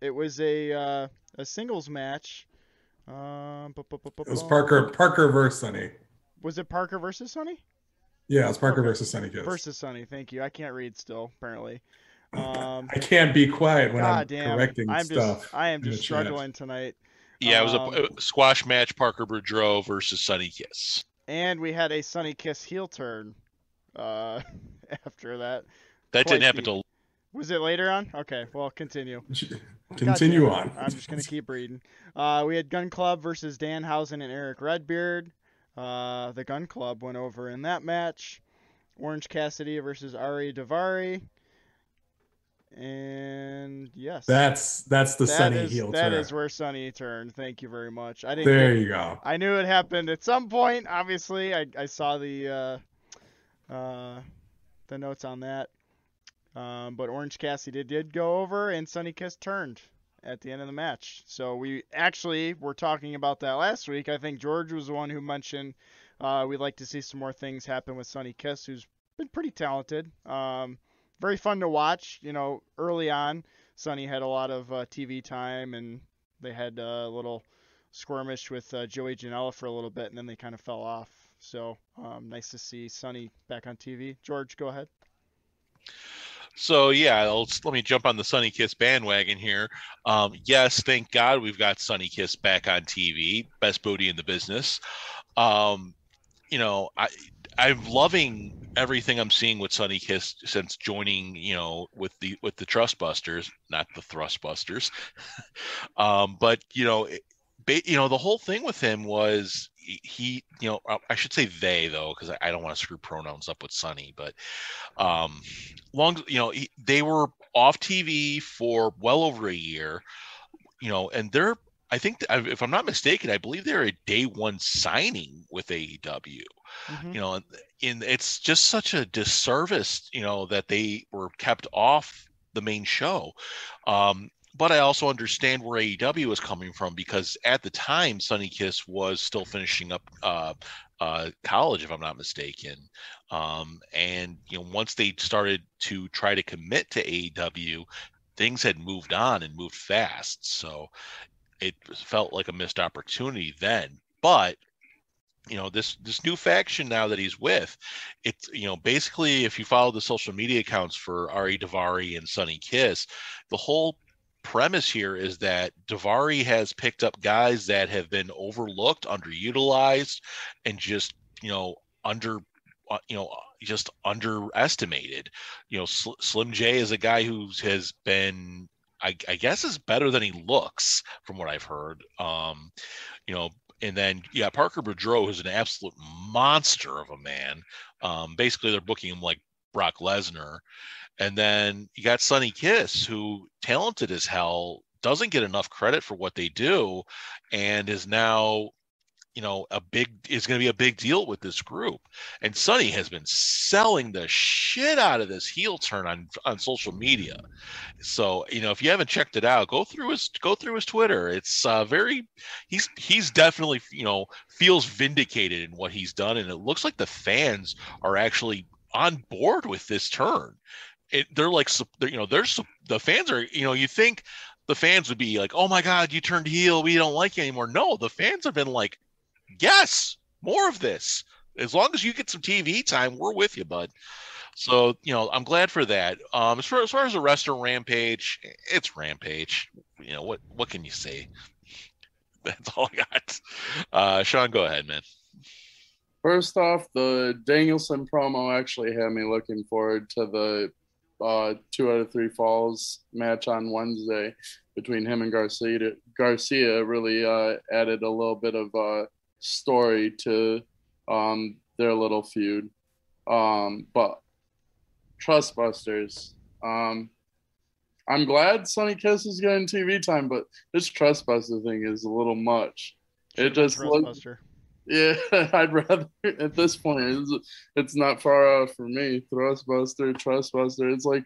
it was a uh, a singles match um, it was Parker Parker versus Sonny. Was it Parker versus Sonny? Yeah, it's Parker okay. versus Sonny Kiss. Versus Sonny. Thank you. I can't read still apparently. Um, I can't be quiet when God I'm damn, correcting I'm stuff. Just, I am just struggling chat. tonight. Yeah, it was um, a, squash match. Parker Boudreaux versus Sonny Kiss. And we had a Sonny Kiss heel turn. Uh, after that. That Quite didn't happen until was it later on? Okay, well, continue. Continue on. I'm just gonna keep reading. Uh, we had Gun Club versus Danhausen and Eric Redbeard. Uh, the Gun Club went over in that match. Orange Cassidy versus Ari Daivari. And yes, that's that's the that Sonny is, heel That turn. is where Sonny turned. Thank you very much. I didn't. There get, you go. I knew it happened at some point. Obviously, I, I saw the uh, uh, the notes on that. Um, but Orange Cassidy did, did go over, and Sonny Kiss turned at the end of the match. So we actually were talking about that last week. I think George was the one who mentioned uh, we'd like to see some more things happen with Sonny Kiss, who's been pretty talented. Um, very fun to watch. You know, early on, Sonny had a lot of uh, TV time, and they had a little skirmish with uh, Joey Janela for a little bit, and then they kind of fell off. So um, nice to see Sonny back on TV. George, go ahead. So yeah, let's, let me jump on the Sonny Kiss bandwagon here. Um, yes, thank God we've got Sonny Kiss back on TV, best booty in the business. Um, you know, I I'm loving everything I'm seeing with Sonny Kiss since joining, you know, with the with the Trustbusters, not the Thrustbusters. um, but you know, you know, the whole thing with him was he, you know, I should say they though, because I don't want to screw pronouns up with Sonny, but um, long, you know, he, they were off TV for well over a year, you know, and they're, I think, if I'm not mistaken, I believe they're a day one signing with AEW. Mm-hmm. You know, and it's just such a disservice, you know, that they were kept off the main show. Um, but I also understand where AEW is coming from because at the time, Sonny Kiss was still finishing up uh, uh, college, if I'm not mistaken. Um, and you know, once they started to try to commit to AEW, things had moved on and moved fast. So it felt like a missed opportunity then. But you know this this new faction now that he's with it's you know basically if you follow the social media accounts for Ari Daivari and Sonny Kiss the whole premise here is that Daivari has picked up guys that have been overlooked, underutilized, and just you know under uh, you know just underestimated. You know, Sl- Slim J is a guy who has been I, I, guess is better than he looks from what I've heard. Um, you know, and then yeah, Parker Boudreaux is an absolute monster of a man. Um, basically, they're booking him like Brock Lesnar. And then you got Sonny Kiss, who talented as hell, doesn't get enough credit for what they do, and is now, you know, a big is going to be a big deal with this group. And Sonny has been selling the shit out of this heel turn on on social media. So you know, if you haven't checked it out, go through his go through his Twitter. It's uh, very he's he's definitely you know feels vindicated in what he's done, and it looks like the fans are actually on board with this turn. It, they're like they're, you know there's the fans are you know you think the fans would be like oh my god you turned heel we don't like you anymore no the fans have been like yes more of this. As long as you get some tv time we're with you bud. So you know i'm glad for that. Um as far as, far as the rest of rampage it's rampage. You know what what can you say? That's all i got. Uh sean go ahead man. First off, the Danielson promo actually had me looking forward to the uh, two out of three falls match on Wednesday between him and Garcia. Garcia really uh, added a little bit of uh, story to um, their little feud. Um, but Trustbusters, um, I'm glad Sonny Kiss is getting TV time, but this Trustbuster thing is a little much. It just looks yeah, I'd rather at this point it's, it's not far off for me. Thrustbuster, Trustbuster. It's like,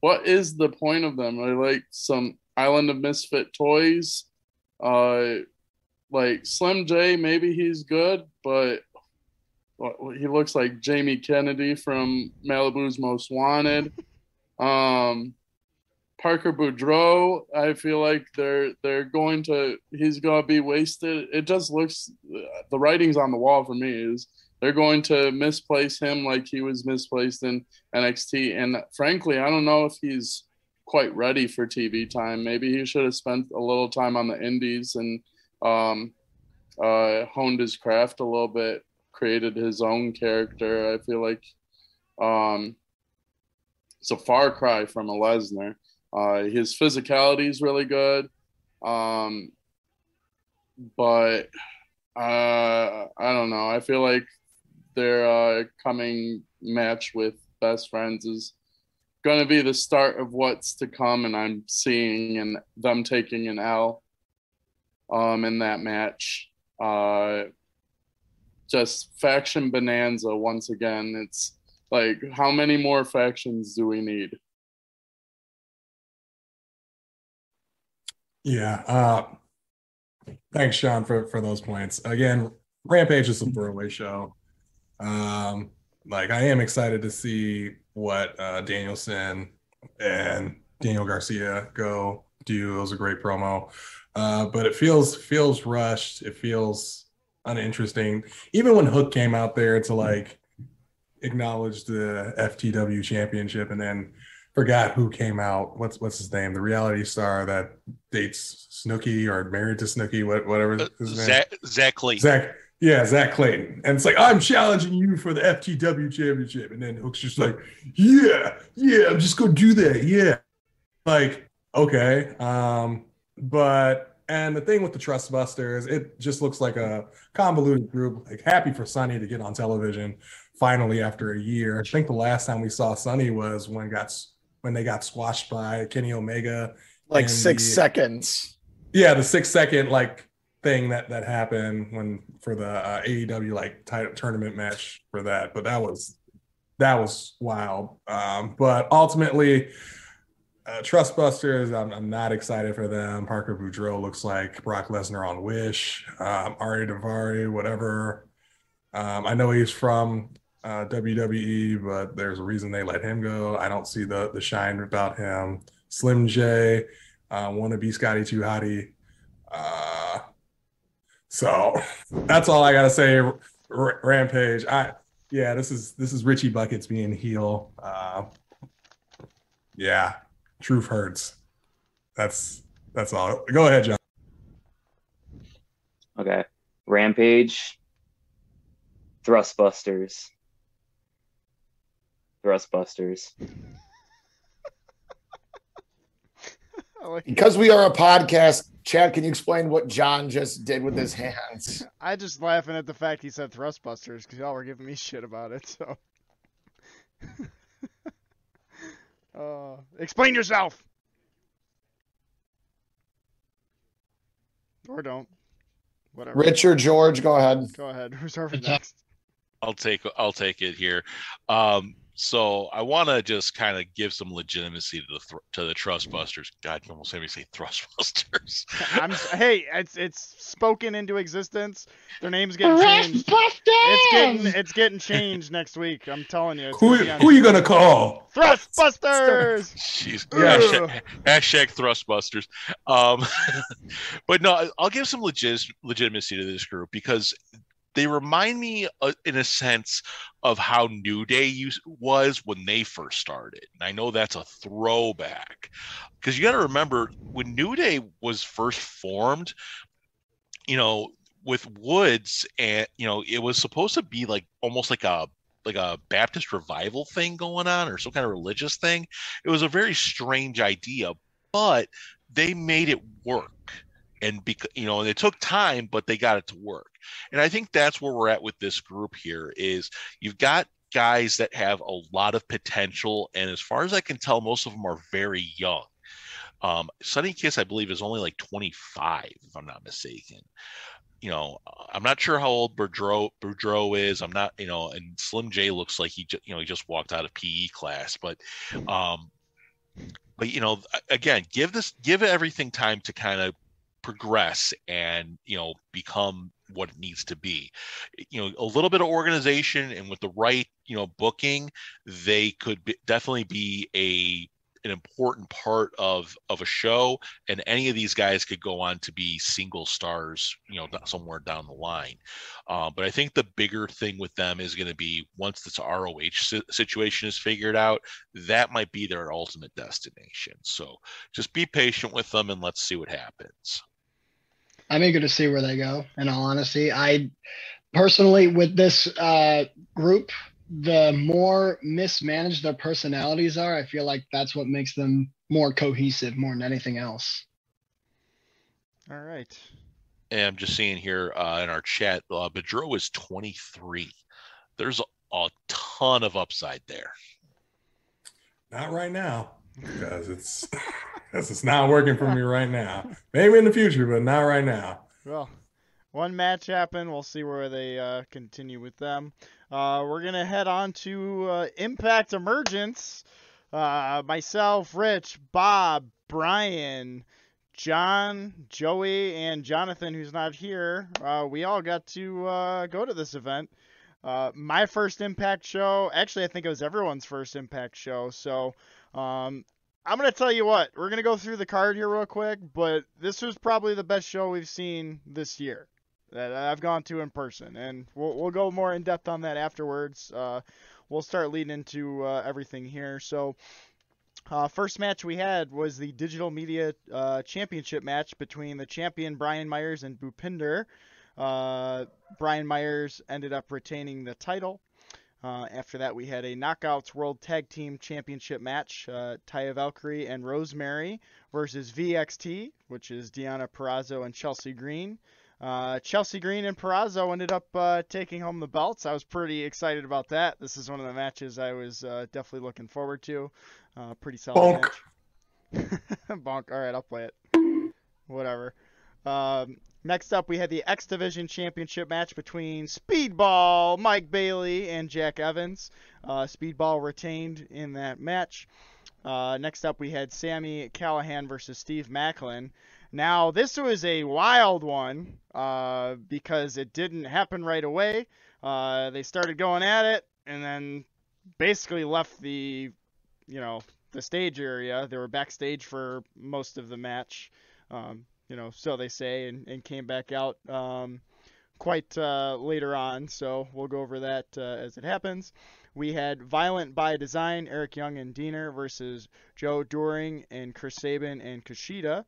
what is the point of them? I like some Island of Misfit toys? Uh, like Slim J, maybe he's good, but he looks like Jamie Kennedy from Malibu's Most Wanted. Um, Parker Boudreaux, I feel like they're they're going to he's going to be wasted. It just looks the writing's on the wall for me is they're going to misplace him like he was misplaced in NXT and frankly, I don't know if he's quite ready for TV time. Maybe he should have spent a little time on the indies and um, uh, honed his craft a little bit, created his own character. I feel like um, it's a far cry from a Lesnar. Uh, his physicality is really good, um, but uh, I don't know. I feel like their uh, coming match with best friends is going to be the start of what's to come, and I'm seeing and them taking an L um, in that match. Uh, just faction bonanza once again. It's like how many more factions do we need? Yeah. Uh, thanks, Sean, for, for those points. Again, Rampage is a throwaway show. Um, like I am excited to see what uh, Danielson and Daniel Garcia go do. It was a great promo, uh, but it feels feels rushed. It feels uninteresting. Even when Hook came out there to like acknowledge the FTW championship, and then forgot who came out. What's what's his name? The reality star that dates Snooki or married to Snooki, what whatever uh, his name. Zach, Zach Clayton. Zach, yeah, Zach Clayton. And it's like, I'm challenging you for the FTW championship. And then Hook's just like, Yeah, yeah, I'm just gonna do that. Yeah. Like, okay. Um, but and the thing with the Trustbusters, it just looks like a convoluted group. Like happy for Sonny to get on television finally after a year. I think the last time we saw Sonny was when got when they got squashed by Kenny Omega. Like six the, seconds. Yeah, the six second like thing that that happened when for the uh, AEW like title tournament match for that. But that was that was wild. Um, but ultimately, uh, Trustbusters, I'm, I'm not excited for them. Parker Boudreaux looks like Brock Lesnar on Wish. Um, Ari Daivari, whatever. Um, I know he's from uh, WWE, but there's a reason they let him go. I don't see the the shine about him. Slim J, uh, want to be Scotty Too Hottie. Uh, so that's all I gotta say. R- Rampage. I yeah, this is this is Richie Buckets being heel. Uh, yeah, truth hurts. That's that's all. Go ahead, John. Okay, Rampage. Thrustbusters. Thrustbusters. because we are a podcast, Chad, can you explain what John just did with his hands? I just laughing at the fact he said Thrustbusters because y'all were giving me shit about it. So Uh, explain yourself. Or don't. Whatever. Richard George, go ahead. Go ahead. Who's over next? I'll take I'll take it here. Um, so I want to just kind of give some legitimacy to the thr to the Trust Busters. God, you almost made me say Thrust Busters. I'm hey, it's it's spoken into existence. Their name's getting changed. It's getting it's getting changed next week. I'm telling you. It's Who gonna be on who you gonna call? Thrustbusters. Jeez. Yeah. Hashtag, hashtag Thrustbusters. Um, but no, I'll give some legit legitimacy to this group because they remind me, uh, in a sense, of how New Day used, was when they first started. And I know that's a throwback because you got to remember when New Day was first formed, you know, with Woods, and you know, it was supposed to be like almost like a like a Baptist revival thing going on or some kind of religious thing. It was a very strange idea, but they made it work. And because you know, and it took time, but they got it to work. And I think that's where we're at with this group here is you've got guys that have a lot of potential, and as far as I can tell, most of them are very young. Um, Sonny Kiss, I believe, is only like 25, if I'm not mistaken. You know, I'm not sure how old Boudreaux, Boudreaux is. I'm not, you know, and Slim J looks like he, ju- you know, he just walked out of PE class. But, um, but you know, again, give this, give everything time to kind of progress and you know become what it needs to be. You know a little bit of organization and with the right you know booking they could be, definitely be a an important part of of a show and any of these guys could go on to be single stars you know somewhere down the line. Uh, but i think the bigger thing with them is going to be once this roh si- situation is figured out that might be their ultimate destination. So just be patient with them and let's see what happens I'm eager to see where they go. In all honesty, I personally, with this uh, group, the more mismanaged their personalities are, I feel like that's what makes them more cohesive more than anything else. All right. And I'm just seeing here uh, in our chat, uh, Bedro is 23. There's a, a ton of upside there. Not right now, because it's because it's not working for me right now. Maybe in the future, but not right now. Well, one match happened. We'll see where they uh, continue with them. Uh, we're gonna head on to uh, Impact Emergence. Uh, myself, Rich, Bob, Brian, John, Joey, and Jonathan, who's not here. Uh, we all got to uh, go to this event. My first Impact show. Actually, I think it was everyone's first Impact show. So. Um, I'm gonna tell you what. We're gonna go through the card here real quick, but this was probably the best show we've seen this year that I've gone to in person, and we'll we'll go more in depth on that afterwards. Uh, we'll start leading into uh, everything here. So. Uh, first match we had was the Digital Media uh, Championship match between the champion Brian Myers and Bhupinder. Uh, Brian Myers ended up retaining the title. Uh, after that, we had a Knockouts World Tag Team Championship match. Uh, Taya Valkyrie and Rosemary versus VXT, which is Deonna Purrazzo and Chelsea Green. Uh, Chelsea Green and Purrazzo ended up uh, taking home the belts. I was pretty excited about that. This is one of the matches I was uh, definitely looking forward to. Uh, pretty solid Bonk. match. Bonk. All right, I'll play it. Whatever. Um, next up, we had the X Division Championship match between Speedball Mike Bailey and Jack Evans. Uh, Speedball retained in that match. Uh, next up, we had Sami Callihan versus Steve Maclin. Now, this was a wild one uh, because it didn't happen right away. Uh, they started going at it and then basically left the, you know, the stage area. They were backstage for most of the match. Um, you know, so they say, and, and came back out um, quite uh, later on. So we'll go over that uh, as it happens. We had Violent by Design, Eric Young and Deaner versus Joe Doering and Chris Sabin and Kushida.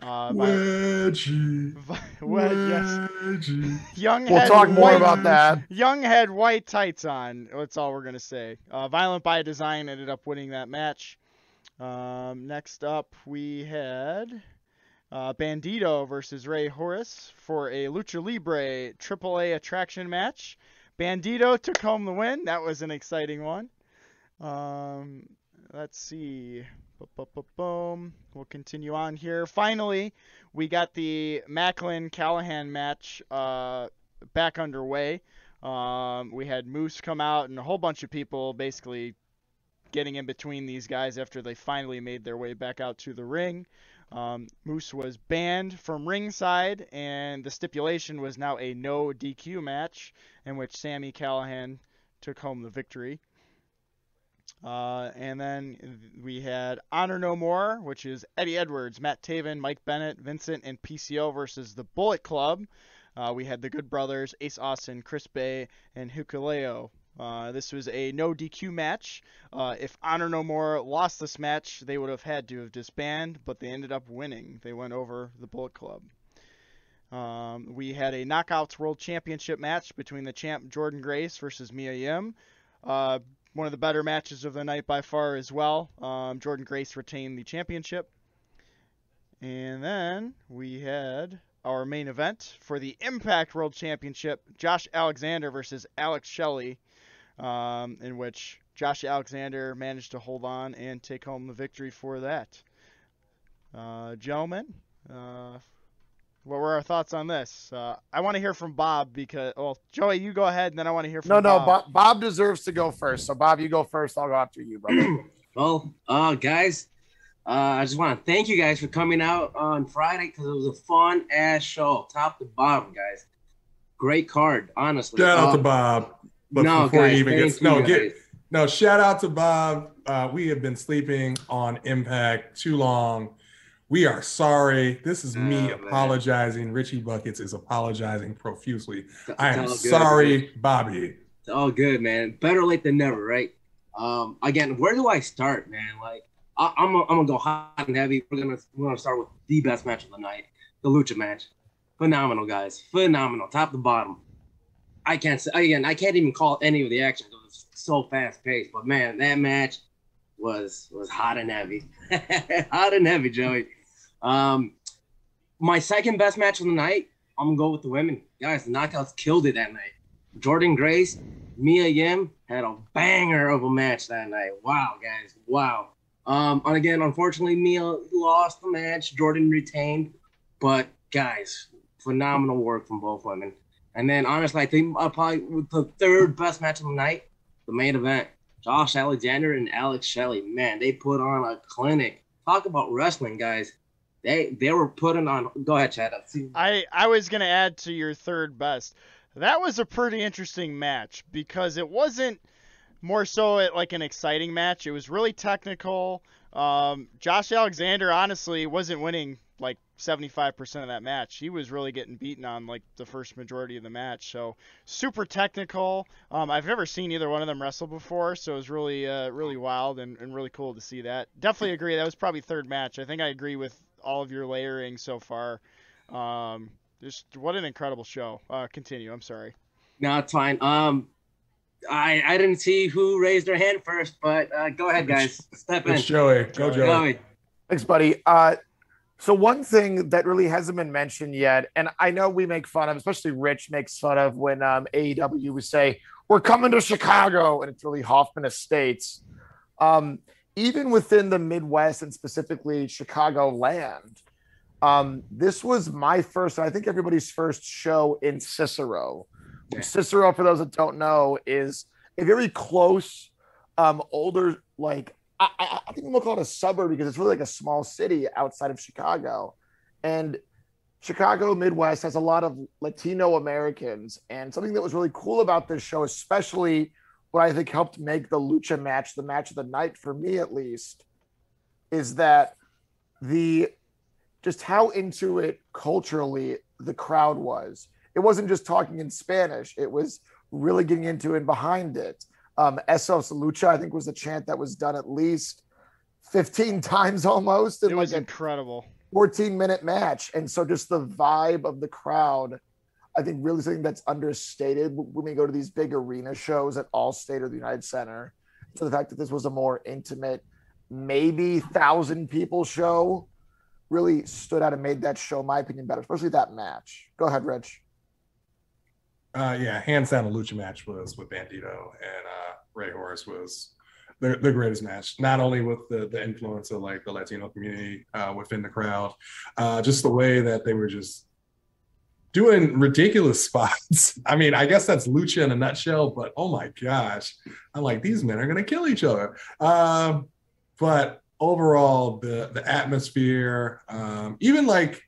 Uh, Wedgie. Vi- well, yes. Young We'll had talk more white- about that. Young had white tights on. That's all we're gonna say. Uh, Violent by Design ended up winning that match. Um, next up, we had uh, Bandito versus Rey Horus for a Lucha Libre AAA attraction match. Bandito took home the win. That was an exciting one. Um, let's see. Boom. We'll continue on here. Finally, we got the Maclin Callihan match uh, back underway. Um, we had Moose come out and a whole bunch of people basically getting in between these guys after they finally made their way back out to the ring. Um, Moose was banned from ringside, and the stipulation was now a no DQ match in which Sami Callihan took home the victory. Uh, and then we had Honor No More, which is Eddie Edwards, Matt Taven, Mike Bennett, Vincent, and PCO versus the Bullet Club. Uh, we had the Good Brothers, Ace Austin, Chris Bey, and Hikuleo. Uh, this was a no DQ match. Uh, if Honor No More lost this match, they would have had to have disbanded, but they ended up winning. They went over the Bullet Club. Um, we had a Knockouts World Championship match between the champ Jordynne Grace versus Mia Yim. Uh, one of the better matches of the night by far as well. Um, Jordynne Grace retained the championship. And then we had our main event for the Impact World Championship Josh Alexander versus Alex Shelley, um, in which Josh Alexander managed to hold on and take home the victory for that. Uh, gentlemen, uh, what were our thoughts on this? Uh, I want to hear from Bob because, well, Joey, you go ahead, and then I want to hear from No, no, Bob. Bob, Bob deserves to go first. So Bob, you go first. I'll go after you, brother. Well, uh, guys, uh, I just want to thank you guys for coming out on Friday because it was a fun ass show, top to bottom, guys. Great card, honestly. Shout out to Bob. But no, before guys, he even gets no, guys. get no shout out to Bob. Uh, we have been sleeping on Impact too long. We are sorry. This is me Oh, man. apologizing. Richie Buckets is apologizing profusely. I It's am good, sorry, Bobby. It's all good, man. Better late than never, right? Um, again, where do I start, man? Like, I, I'm, gonna- I'm gonna go hot and heavy. We're gonna we're gonna start with the best match of the night, the lucha match. Phenomenal, guys. Phenomenal, top to bottom. I can't say again. I can't even call any of the action. It was so fast paced. But man, that match was was hot and heavy, hot and heavy, Joey. Um, my second best match of the night. I'm gonna go with the women, guys. The knockouts killed it that night. Jordynne Grace, Mia Yim had a banger of a match that night. Wow, guys, wow. Um, and again, unfortunately, Mia lost the match. Jordynne retained, but guys, phenomenal work from both women. And then, honestly, I think uh, probably with the third best match of the night, the main event, Josh Alexander and Alex Shelley. Man, they put on a clinic. Talk about wrestling, guys. They they were putting on. Go ahead, Chad. I I was gonna add to your third best. That was a pretty interesting match because it wasn't more so at like an exciting match. It was really technical. Um, Josh Alexander honestly wasn't winning like 75% of that match. He was really getting beaten on like the first majority of the match. So super technical. Um, I've never seen either one of them wrestle before, so it was really uh, really wild and, and really cool to see that. Definitely agree. That was probably third match. I think I agree with all of your layering so far. Um, just what an incredible show. Uh, continue. I'm sorry. No, it's fine. Um, I I didn't see who raised their hand first, but uh, go ahead, guys. Step in. It's Joey. Go, Joey. Joey. Joey. Thanks, buddy. Uh, so one thing that really hasn't been mentioned yet, and I know we make fun of, especially Rich makes fun of when um, AEW would say, "We're coming to Chicago," and it's really Hoffman Estates. Um, even within the Midwest and specifically Chicago land, um, this was my first, I think everybody's first show in Cicero. Yeah. Cicero, for those that don't know, is a very close, um, older, like I, I, I think we'll call it a suburb because it's really like a small city outside of Chicago. And Chicago Midwest has a lot of Latino Americans. And something that was really cool about this show, especially what I think helped make the lucha match the match of the night for me at least, is that the just how into it culturally the crowd was. It wasn't just talking in Spanish, it was really getting into and behind it. Um, Esos Lucha, I think, was a chant that was done at least 15 times almost It was a incredible. 14 minute match. And so just the vibe of the crowd, I think really something that's understated when we go to these big arena shows at Allstate or the United Center. So the fact that this was a more intimate, maybe thousand people show really stood out and made that show, in my opinion, better, especially that match. Go ahead, Rich. Uh, yeah, hands down, the lucha match was with Bandito and uh, Rey Horus was the, the greatest match. Not only with the the influence of like the Latino community uh, within the crowd, uh, just the way that they were just doing ridiculous spots. I mean, I guess that's lucha in a nutshell, but oh my gosh, I'm like these men are gonna kill each other. Um, but overall, the the atmosphere, um, even like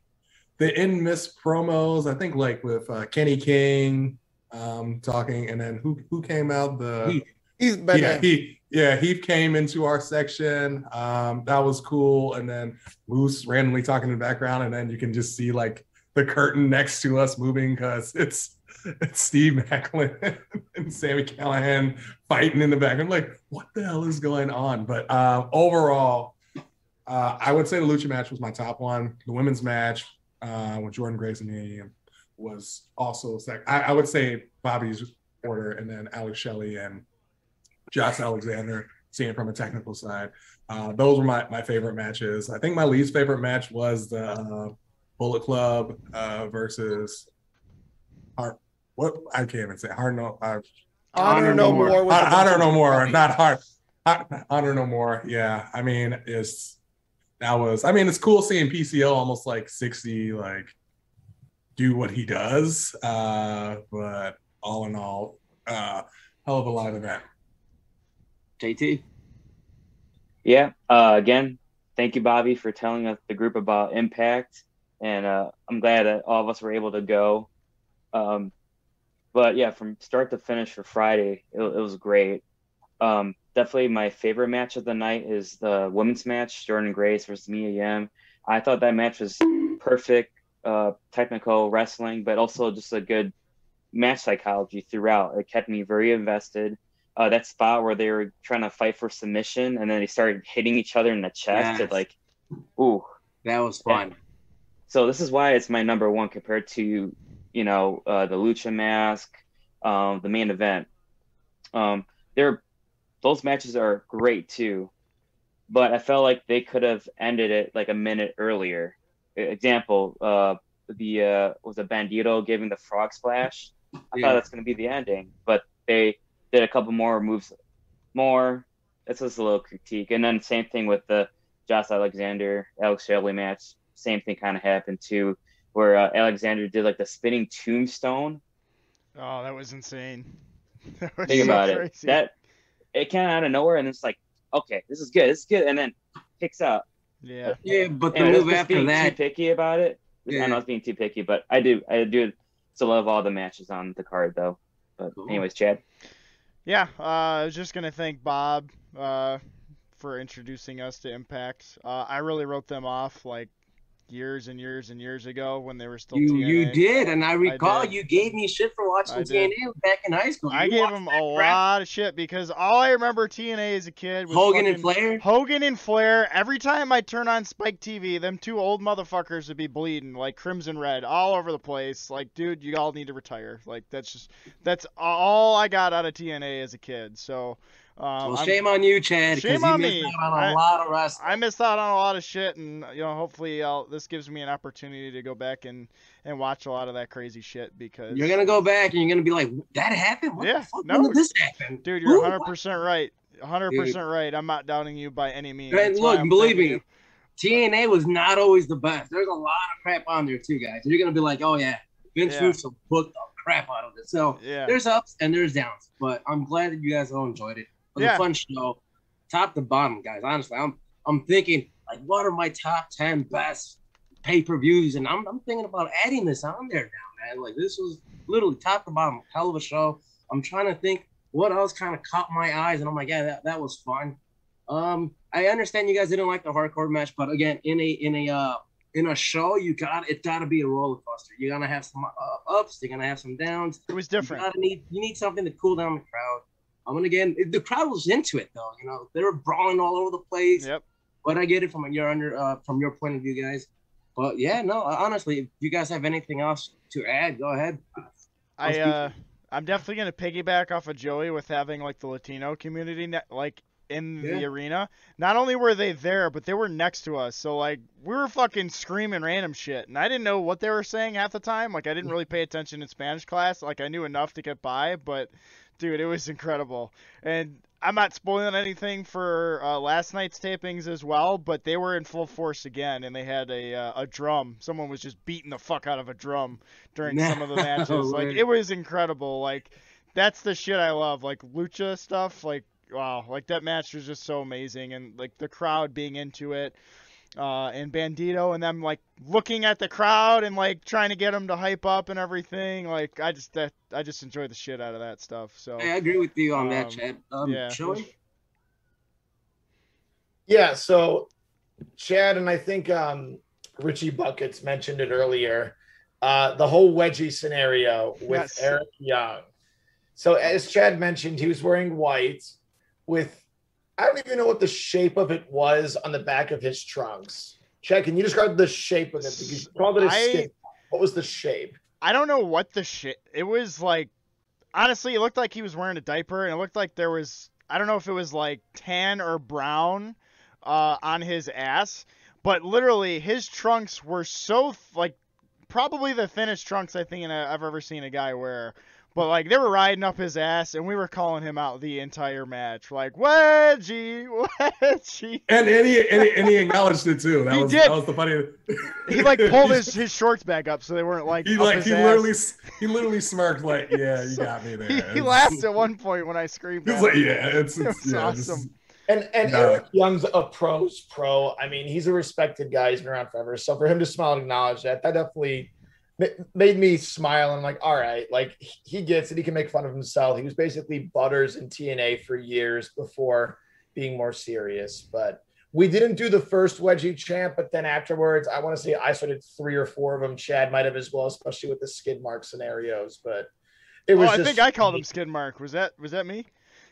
the in miss promos, I think like with uh, Kenny King um, talking, and then who who came out the He's been yeah, he yeah, he came into our section. Um, that was cool. And then Moose randomly talking in the background, and then you can just see like the curtain next to us moving because it's it's Steve Maclin and Sami Callihan fighting in the back. I'm like, what the hell is going on? But uh, overall, uh, I would say the Lucha match was my top one. The women's match uh, with Jordynne Grace and me was also second. I, I would say Bobby's order, and then Alex Shelley and Josh Alexander, seeing it from a technical side. Uh, those were my, my favorite matches. I think my least favorite match was the uh, Bullet Club uh, versus Heart. What I can't even say. Hard no. Uh, Honor no more. the Honor bunch no more. Not hard. Honor no more. Yeah. I mean, it's that was. I mean, it's cool seeing PCO almost like sixty, like do what he does. Uh, but all in all, uh, hell of a live event. JT. Yeah. Uh, again, thank you, Bobby, for telling us the group about Impact, and uh, I'm glad that all of us were able to go. Um, but yeah, from start to finish for Friday, it, it was great. Um, definitely my favorite match of the night is the women's match, Jordynne Grace versus Mia Yim. I thought that match was perfect, uh, technical wrestling, but also just a good match psychology throughout. It kept me very invested. Uh, that spot where they were trying to fight for submission and then they started hitting each other in the chest, Yes. it like, ooh. That was fun. So this is why it's my number one compared to, you know, uh, the Lucha Mask, um, the main event. Um, they're those matches are great too, but I felt like they could have ended it like a minute earlier. Example, uh, the uh, was a Bandido giving the frog splash. I Yeah. thought that's going to be the ending, but they did a couple more moves more. That's just a little critique. And then same thing with the Josh Alexander, Alex Shelley match. Same thing kind of happened too, where uh, Alexander did like the spinning tombstone. Oh, that was insane. That was Think so about crazy. it. That it came out of nowhere, and it's like, okay, this is good, this is good, and then picks out. Yeah. Yeah, but the Anyway, that's move just after being that, too picky about it. I Yeah. know it's being too picky, but I do, I do still love all the matches on the card though. But Cool. anyways, Chad. Yeah, uh, I was just gonna thank Bob uh, for introducing us to Impact. Uh, I really wrote them off like years and years and years ago when they were still you TNA. you did, and I recall did. you gave me shit for watching TNA back in high school. I gave them a crap. lot of shit because all I remember TNA as a kid was Hogan and Flair. Hogan and Flair. Every time I turn on Spike TV, them two old motherfuckers would be bleeding like crimson red all over the place. Like, dude, you all need to retire. Like, that's just that's all I got out of TNA as a kid. So, um, Well, I'm- shame on you, Chad. Shame you on me. on a I- lot of wrestling. I missed out on a lot of shit, and you know, hopefully, I'll, this gives me an opportunity to go back and and watch a lot of that crazy shit because You're gonna go back and you're gonna be like, "That happened? What Yeah, the fuck? no, when did this happen?" Dude, you're 100% right. 100% right. I'm not doubting you by any means. And look, believe me, TNA was not always the best. There's a lot of crap on there too, guys. You're gonna be like, "Oh yeah, Vince Yeah. Russo booked the crap out of it." So. Yeah. there's ups and there's downs, but I'm glad that you guys all enjoyed it. Was Yeah. a fun show, top to bottom, guys. Honestly, I'm I'm thinking like, what are my top ten best pay per views? And I'm I'm thinking about adding this on there now, man. Like this was literally top to bottom, hell of a show. I'm trying to think what else kind of caught my eyes, and I'm like, yeah, that, that was fun. Um, I understand you guys didn't like the hardcore match, but again, in a in a uh in a show, you got it. Got to be a roller coaster. You're gonna have some uh, ups. You're gonna have some downs. It was You different. gotta need you need something to cool down the crowd. Um, and again, it- the crowd was into it though. You know, they were brawling all over the place. Yep. But I get it from your under uh, from your point of view, guys. But yeah, no, uh, honestly, if you guys have anything else to add, go ahead. I speak- uh I'm definitely gonna piggyback off of Joey with having like the Latino community ne- like in the arena. Not only were they there, but they were next to us. So like we were fucking screaming random shit, and I didn't know what they were saying half the time. Like I didn't really pay attention in Spanish class. Like I knew enough to get by, but dude, it was incredible. And I'm not spoiling anything for uh, last night's tapings as well, but they were in full force again, and they had a uh, a drum. Someone was just beating the fuck out of a drum during some of the matches. Like it was incredible. Like that's the shit I love. Like lucha stuff. Like wow, like that match was just so amazing, and like the crowd being into it. Uh, and Bandido and them like looking at the crowd and like trying to get them to hype up and everything. Like I just that I just enjoy the shit out of that stuff. So I agree with you on that, Um, Chad. Um, yeah. Joey? Yeah, so Chad and I think um, Richie Buckets mentioned it earlier. Uh, the whole wedgie scenario with Yes. Eric Young. So as Chad mentioned, he was wearing white with I don't even know what the shape of it was on the back of his trunks. Chad, can you describe the shape of it? Because you called it a I- skin. What was the shape? I don't know what the shit. It was like, honestly, it looked like he was wearing a diaper, and it looked like there was. I don't know if it was like tan or brown uh, on his ass, but literally his trunks were so th- like probably the thinnest trunks I think I've ever seen a guy wear. But like they were riding up his ass, and we were calling him out the entire match, like wedgie, wedgie. And and he, and he, and he acknowledged it too. That He was did. that was the funny. He like pulled his, his shorts back up so they weren't like He up like his he ass. literally he literally smirked like yeah you got me there. He, he laughed at one point when I screamed. He's at like yeah it's, it's was yeah, this- awesome. And and No. Eric Young's a pro's pro. I mean, he's a respected guy. He's been around forever. So for him to smile and acknowledge that, that definitely ma- made me smile. And I'm like, all right, like he gets it. He can make fun of himself. He was basically Butters in TNA for years before being more serious. But we didn't do the first wedgie champ, but then afterwards, I want to say I started three or four of them. Chad might have as well, especially with the skid mark scenarios. But it Oh, was I just think I called him Skid Mark. Was that was that me?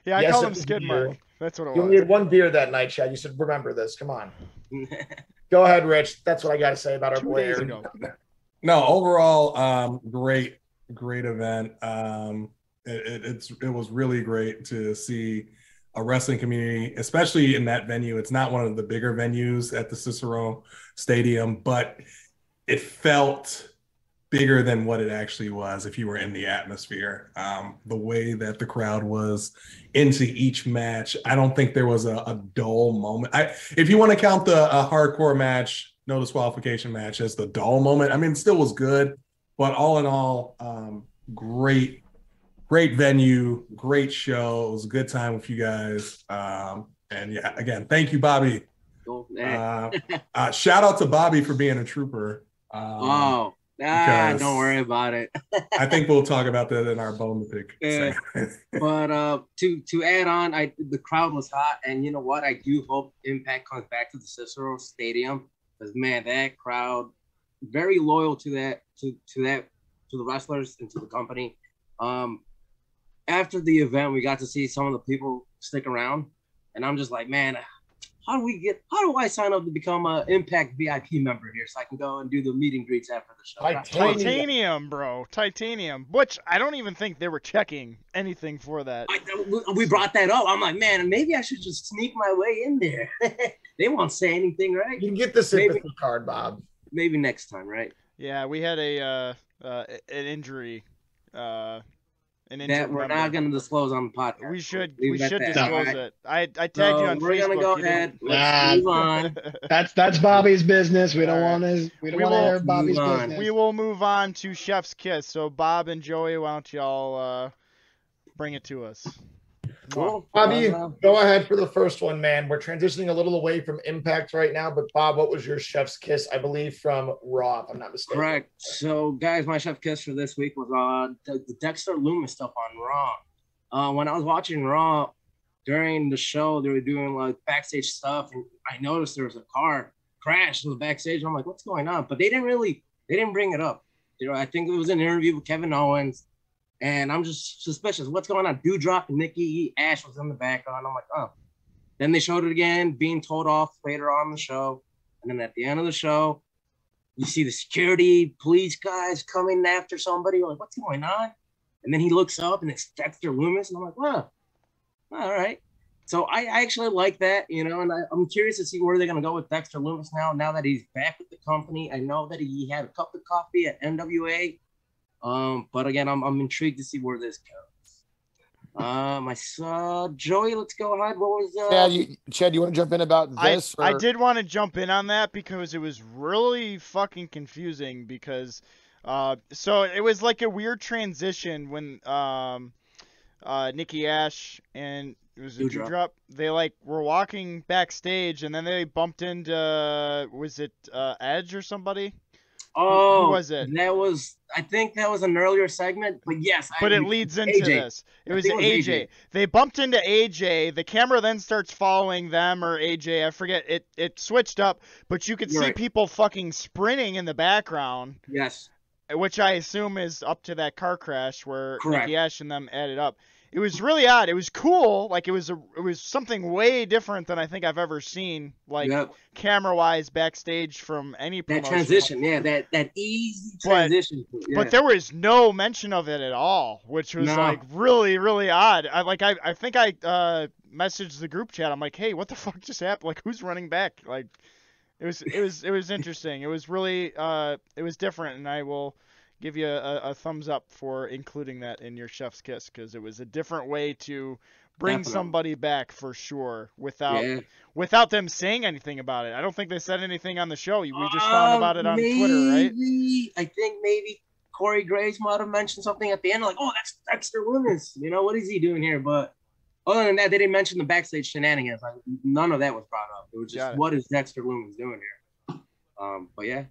Yeah, I Yes, called it him was Skid you. Mark. That's what it You only was. had one beer that night, Chad. You said, remember this. Come on. Go ahead, Rich. That's what I got to say about our Two boy days ago. No, overall, um, great, great event. Um, it, it, it's it was really great to see a wrestling community, especially in that venue. It's not one of the bigger venues at the Cicero Stadium, but it felt bigger than what it actually was if you were in the atmosphere. Um, the way that the crowd was into each match, I don't think there was a, a dull moment. I, if you want to count the uh, hardcore match, no disqualification match as the dull moment, I mean, it still was good, but all in all, um, great, great venue, great show. It was a good time with you guys. Um, and yeah, again, thank you, Bobby. Cool. Uh, uh, shout out to Bobby for being a trooper. Um, oh, ah, don't worry about it. I think we'll talk about that in our bone to pick. Yeah. but uh, to to add on, I the crowd was hot, and you know what? I do hope Impact comes back to the Cicero Stadium because man, that crowd very loyal to that to to that to the wrestlers and to the company. Um, after the event, we got to see some of the people stick around, and I'm just like, man, how do we get? How do I sign up to become a Impact VIP member here so I can go and do the meet and greets after the show? Titanium. Titanium, bro. Titanium. Which I don't even think they were checking anything for that. I, we brought that up. I'm like, man, maybe I should just sneak my way in there. they won't say anything, right? You can get the sympathy card, Bob. Maybe next time, right? Yeah, we had a uh, uh, an injury. Uh, an injured That we're member. not going to disclose on the podcast. We should Leave we should there, disclose alright? it. I I tagged So you on we're Facebook. gonna go ahead. didn't- Let's move on. That's that's Bobby's business. We don't All right. want his. We don't We want to hear Bobby's on. business. we will move on to Chef's Kiss. So Bob and Joey, why don't y'all uh, bring it to us? Cool. Bobby, go ahead for the first one, man. We're transitioning a little away from Impact right now, but Bob, what was your chef's kiss? I believe from Raw, if I'm not mistaken. Correct. So, guys, my chef kiss for this week was on the, the Dexter Lumis stuff on Raw. Uh, when I was watching Raw during the show, they were doing like backstage stuff, and I noticed there was a car crash in the backstage. I'm like, what's going on? But they didn't really, they didn't bring it up. You know, I think it was an interview with Kevin Owens, and I'm just suspicious. What's going on? Doudrop Nikki Ash was in the background. I'm like, oh. Then they showed it again, being told off later on the show, and then at the end of the show, you see the security police guys coming after somebody. You're like, what's going on? And then he looks up and it's Dexter Lumis. And I'm like, wow, all right. So I, I actually like that, you know, and I, I'm curious to see where they're going to go with Dexter Lumis now, now that he's back with the company. I know that he had a cup of coffee at NWA. Um, but again, I'm, I'm intrigued to see where this goes. Uh, my son Joey, let's go ahead. What was uh? Chad, you, Chad, you want to jump in about I, this? I or- did want to jump in on that because it was really fucking confusing because uh so it was like a weird transition when um uh Nikki Ash and it was a Doudrop. Doudrop, they like were walking backstage and then they bumped into uh, was it uh Edge or somebody? Oh, was it? That was. I think that was an earlier segment, but yes. But I, it leads into AJ. this. It was it was AJ. AJ. They bumped into AJ. The camera then starts following them or AJ. I forget. It it switched up, but you could You're see right. people fucking sprinting in the background, Yes. which I assume is up to that car crash where Correct. Nikki Ash and them added up. It was really odd. It was cool. Like it was a it was something way different than I think I've ever seen. Like Yep. camera wise backstage from any That transition, yeah, that that easy But- transition. yeah. But there was no mention of it at all, which was No. like really, really odd. I like I, I think I uh messaged the group chat. I'm like, hey, what the fuck just happened? Like who's running back? Like it was it was it was interesting. It was really uh it was different and I will give you a, a thumbs up for including that in your chef's kiss because it was a different way to bring Definitely. somebody back for sure without yeah. without them saying anything about it. I don't think they said anything on the show. We just found about it on Twitter, right? Maybe- I think maybe Corey Graves might have mentioned something at the end, like, "Oh, that's Dexter Lumis." You know, what is he doing here? But other than that, they didn't mention the backstage shenanigans. Like, none of that was brought up. It was just, it. "What is Dexter Lumis doing here?" Um, but yeah,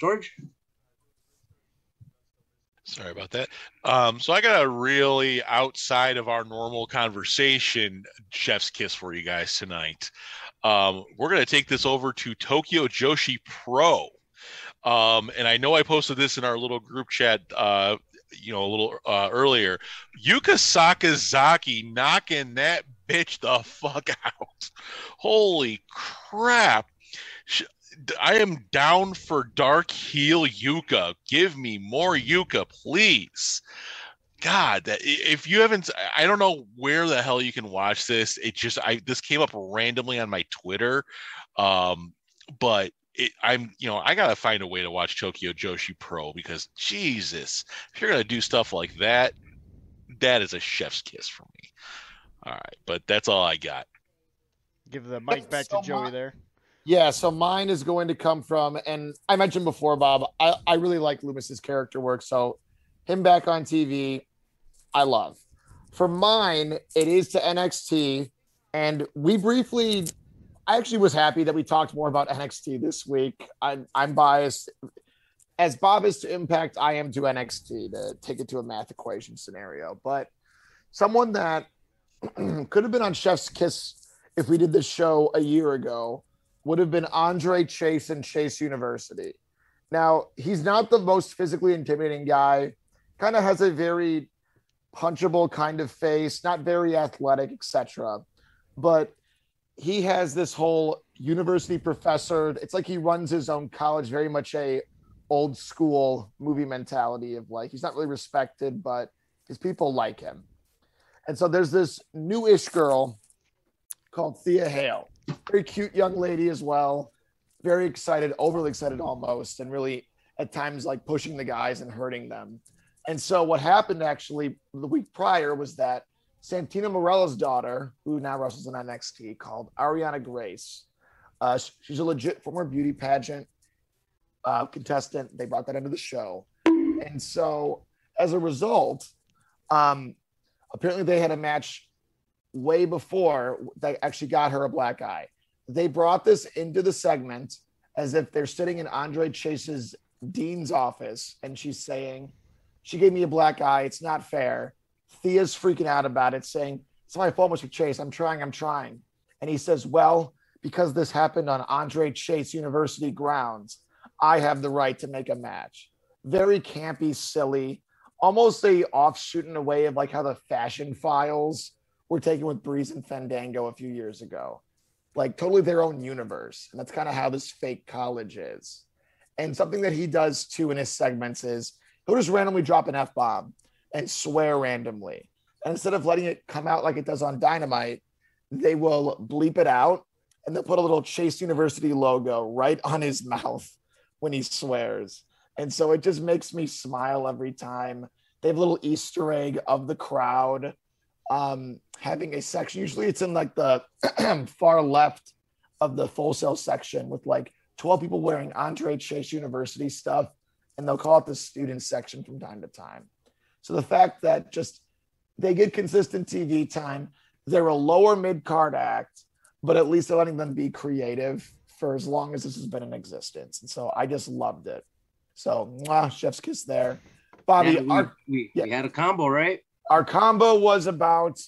George. Sorry about that. Um, so I got a really outside of our normal conversation chef's kiss for you guys tonight. Um, we're gonna take this over to Tokyo Joshi Pro. Um, and I know I posted this in our little group chat uh, you know, a little uh, earlier. Yuka Sakazaki knocking that bitch the fuck out. Holy crap. Sh- I am down for dark heel Yuka. Give me more Yuka, please. God, that if you haven't, I don't know where the hell you can watch this. It just, I this came up randomly on my Twitter, um, but it, I'm, you know, I gotta find a way to watch Tokyo Joshi Pro because Jesus, if you're gonna do stuff like that, that is a chef's kiss for me. All right, but that's all I got. Give the mic back to Joey my- there. Yeah, so mine is going to come from, and I mentioned before, Bob, I, I really like Lumis's character work. So him back on TV, I love. For mine, it is to NXT. And we briefly, I actually was happy that we talked more about NXT this week. I'm, I'm biased. As Bob is to Impact, I am to NXT to take it to a math equation scenario. But someone that could have been on Chef's Kiss if we did this show a year ago would have been Andre Chase and Chase University. Now, he's not the most physically intimidating guy, kind of has a very punchable kind of face, not very athletic, etc. But he has this whole university professor. It's like he runs his own college, very much a old school movie mentality of like he's not really respected, but his people like him. And so there's this newish girl called Thea Hale very cute young lady as well. Very excited, overly excited almost, and really at times like pushing the guys and hurting them. And so what happened actually the week prior was that Santino Marella's daughter, who now wrestles in NXT, called Arianna Grace. Uh, she's a legit former beauty pageant uh, contestant. They brought that into the show, and so as a result, um, apparently they had a match way before that actually got her a black eye. They brought this into the segment as if they're sitting in Andre Chase's dean's office and she's saying, She gave me a black eye. It's not fair. Thea's freaking out about it, saying, It's my fault, Mr. Chase. I'm trying, I'm trying. And he says, Well, because this happened on Andre Chase University grounds, I have the right to make a match. Very campy, silly, almost a offshoot in a way of like how the fashion files were taken with Breeze and Fandango a few years ago. Like totally their own universe. And that's kind of how this fake college is. And something that he does too in his segments is he'll just randomly drop an F bomb and swear randomly. And instead of letting it come out like it does on Dynamite, they will bleep it out and they'll put a little Chase University logo right on his mouth when he swears. And so it just makes me smile every time. They have a little Easter egg of the crowd um, having a section. Usually it's in like the far left of the Full Sail section with like 12 people wearing Andre Chase University stuff, and they'll call it the student section from time to time. So the fact that just they get consistent TV time, they're a lower mid card act, but at least they're letting them be creative for as long as this has been in existence. And so I just loved it. So mwah, chef's kiss there. Bobby, Yeah, we, our, we, yeah. we had a combo, right? Our combo was about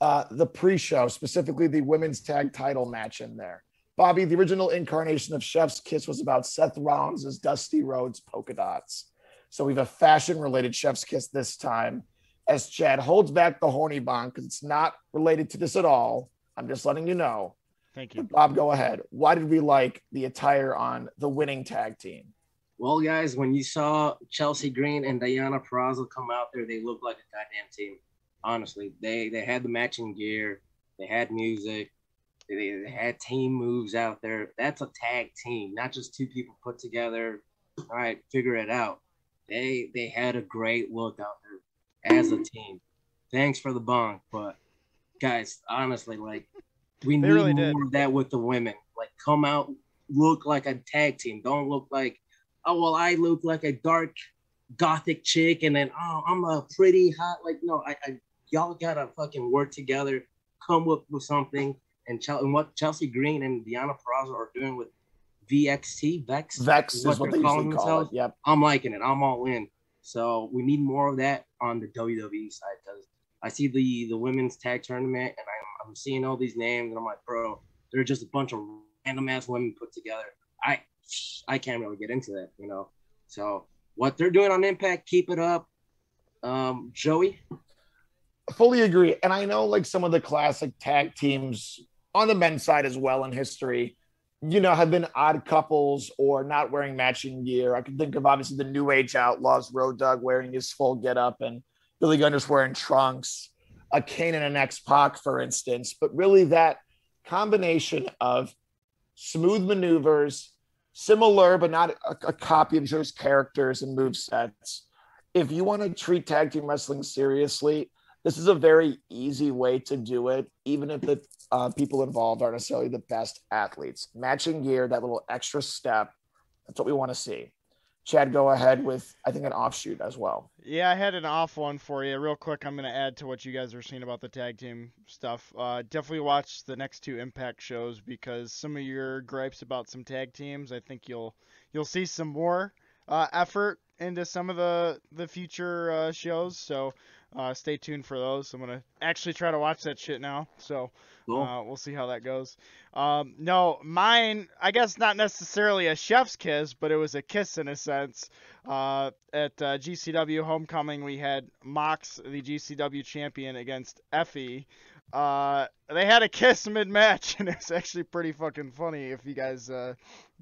uh, the pre-show, specifically the women's tag title match in there. Bobby, the original incarnation of Chef's Kiss was about Seth Rollins' Dusty Rhodes polka dots. So we have a fashion-related Chef's Kiss this time, as Chad holds back the horny bond because it's not related to this at all. I'm just letting you know. Thank you. Bob, go ahead. Why did we like the attire on the winning tag team? Well, guys, when you saw Chelsea Green and Deonna Purrazzo come out there, they looked like a goddamn team. Honestly, they they had the matching gear, they had music, they, they had team moves out there. That's a tag team, not just two people put together. All right, figure it out. They they had a great look out there as a team. Thanks for the bong, but guys, honestly, like we They need really more did. of that with the women. Like, come out, look like a tag team. Don't look like oh well i look like a dark gothic chick and then oh i'm a pretty hot like no i, I y'all gotta fucking work together come up with something and, Chel- and what chelsea green and Deonna Purrazzo are doing with vxt vex Vex is what, they're they calling call themselves. it. Yep. i'm liking it i'm all in so we need more of that on the wwe side because i see the the women's tag tournament and I'm, I'm seeing all these names and i'm like bro they're just a bunch of random ass women put together i I can't really get into that, you know. So what they're doing on Impact, keep it up. Um, Joey, fully agree. And I know like some of the classic tag teams on the men's side as well in history, you know, have been odd couples or not wearing matching gear. I can think of obviously the New Age Outlaws, Road Dog wearing his full getup and Billy Gunn just wearing trunks, a Kane and an X Pac, for instance. But really that combination of smooth maneuvers, similar but not a, a copy of each other's characters and move sets. If you want to treat tag team wrestling seriously, this is a very easy way to do it, even if the uh, people involved aren't necessarily the best athletes. Matching gear, that little extra step, that's what we want to see. Chad, go ahead with, I think, an offshoot as well. Yeah, I had an off one for you. Real quick, I'm going to add to what you guys are saying about the tag team stuff. Uh, definitely watch the next two Impact shows because some of your gripes about some tag teams, I think you'll you'll see some more uh, effort into some of the the future uh, shows. So uh, stay tuned for those. I'm gonna actually try to watch that shit now. So Cool. uh, we'll see how that goes. Um, no, mine, I guess not necessarily a chef's kiss, but it was a kiss in a sense. Uh, at uh, GCW Homecoming, we had Mox, the GCW champion, against Effie. Uh, they had a kiss mid match, and it's actually pretty fucking funny if you guys uh,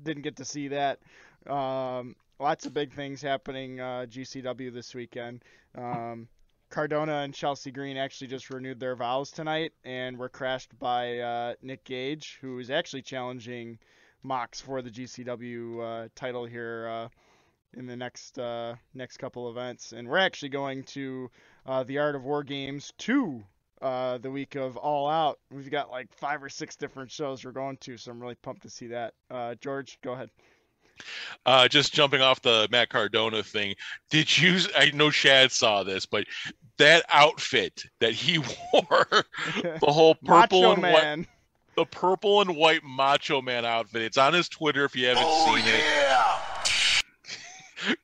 didn't get to see that. Um, lots of big things happening uh, GCW this weekend. Um, Cardona and Chelsea Green actually just renewed their vows tonight and were crashed by uh, Nick Gage, who is actually challenging Mox for the GCW uh, title here uh, in the next uh, next couple events. And we're actually going to uh, the Art of War Games 2 uh, the week of All Out. We've got like five or six different shows we're going to, so I'm really pumped to see that. George, go ahead. Uh, just jumping off the Matt Cardona thing, did you? I know Chad saw this, but that outfit that he wore, the whole purple Macho and white, the purple and white Macho Man outfit. It's on his Twitter if you haven't seen it.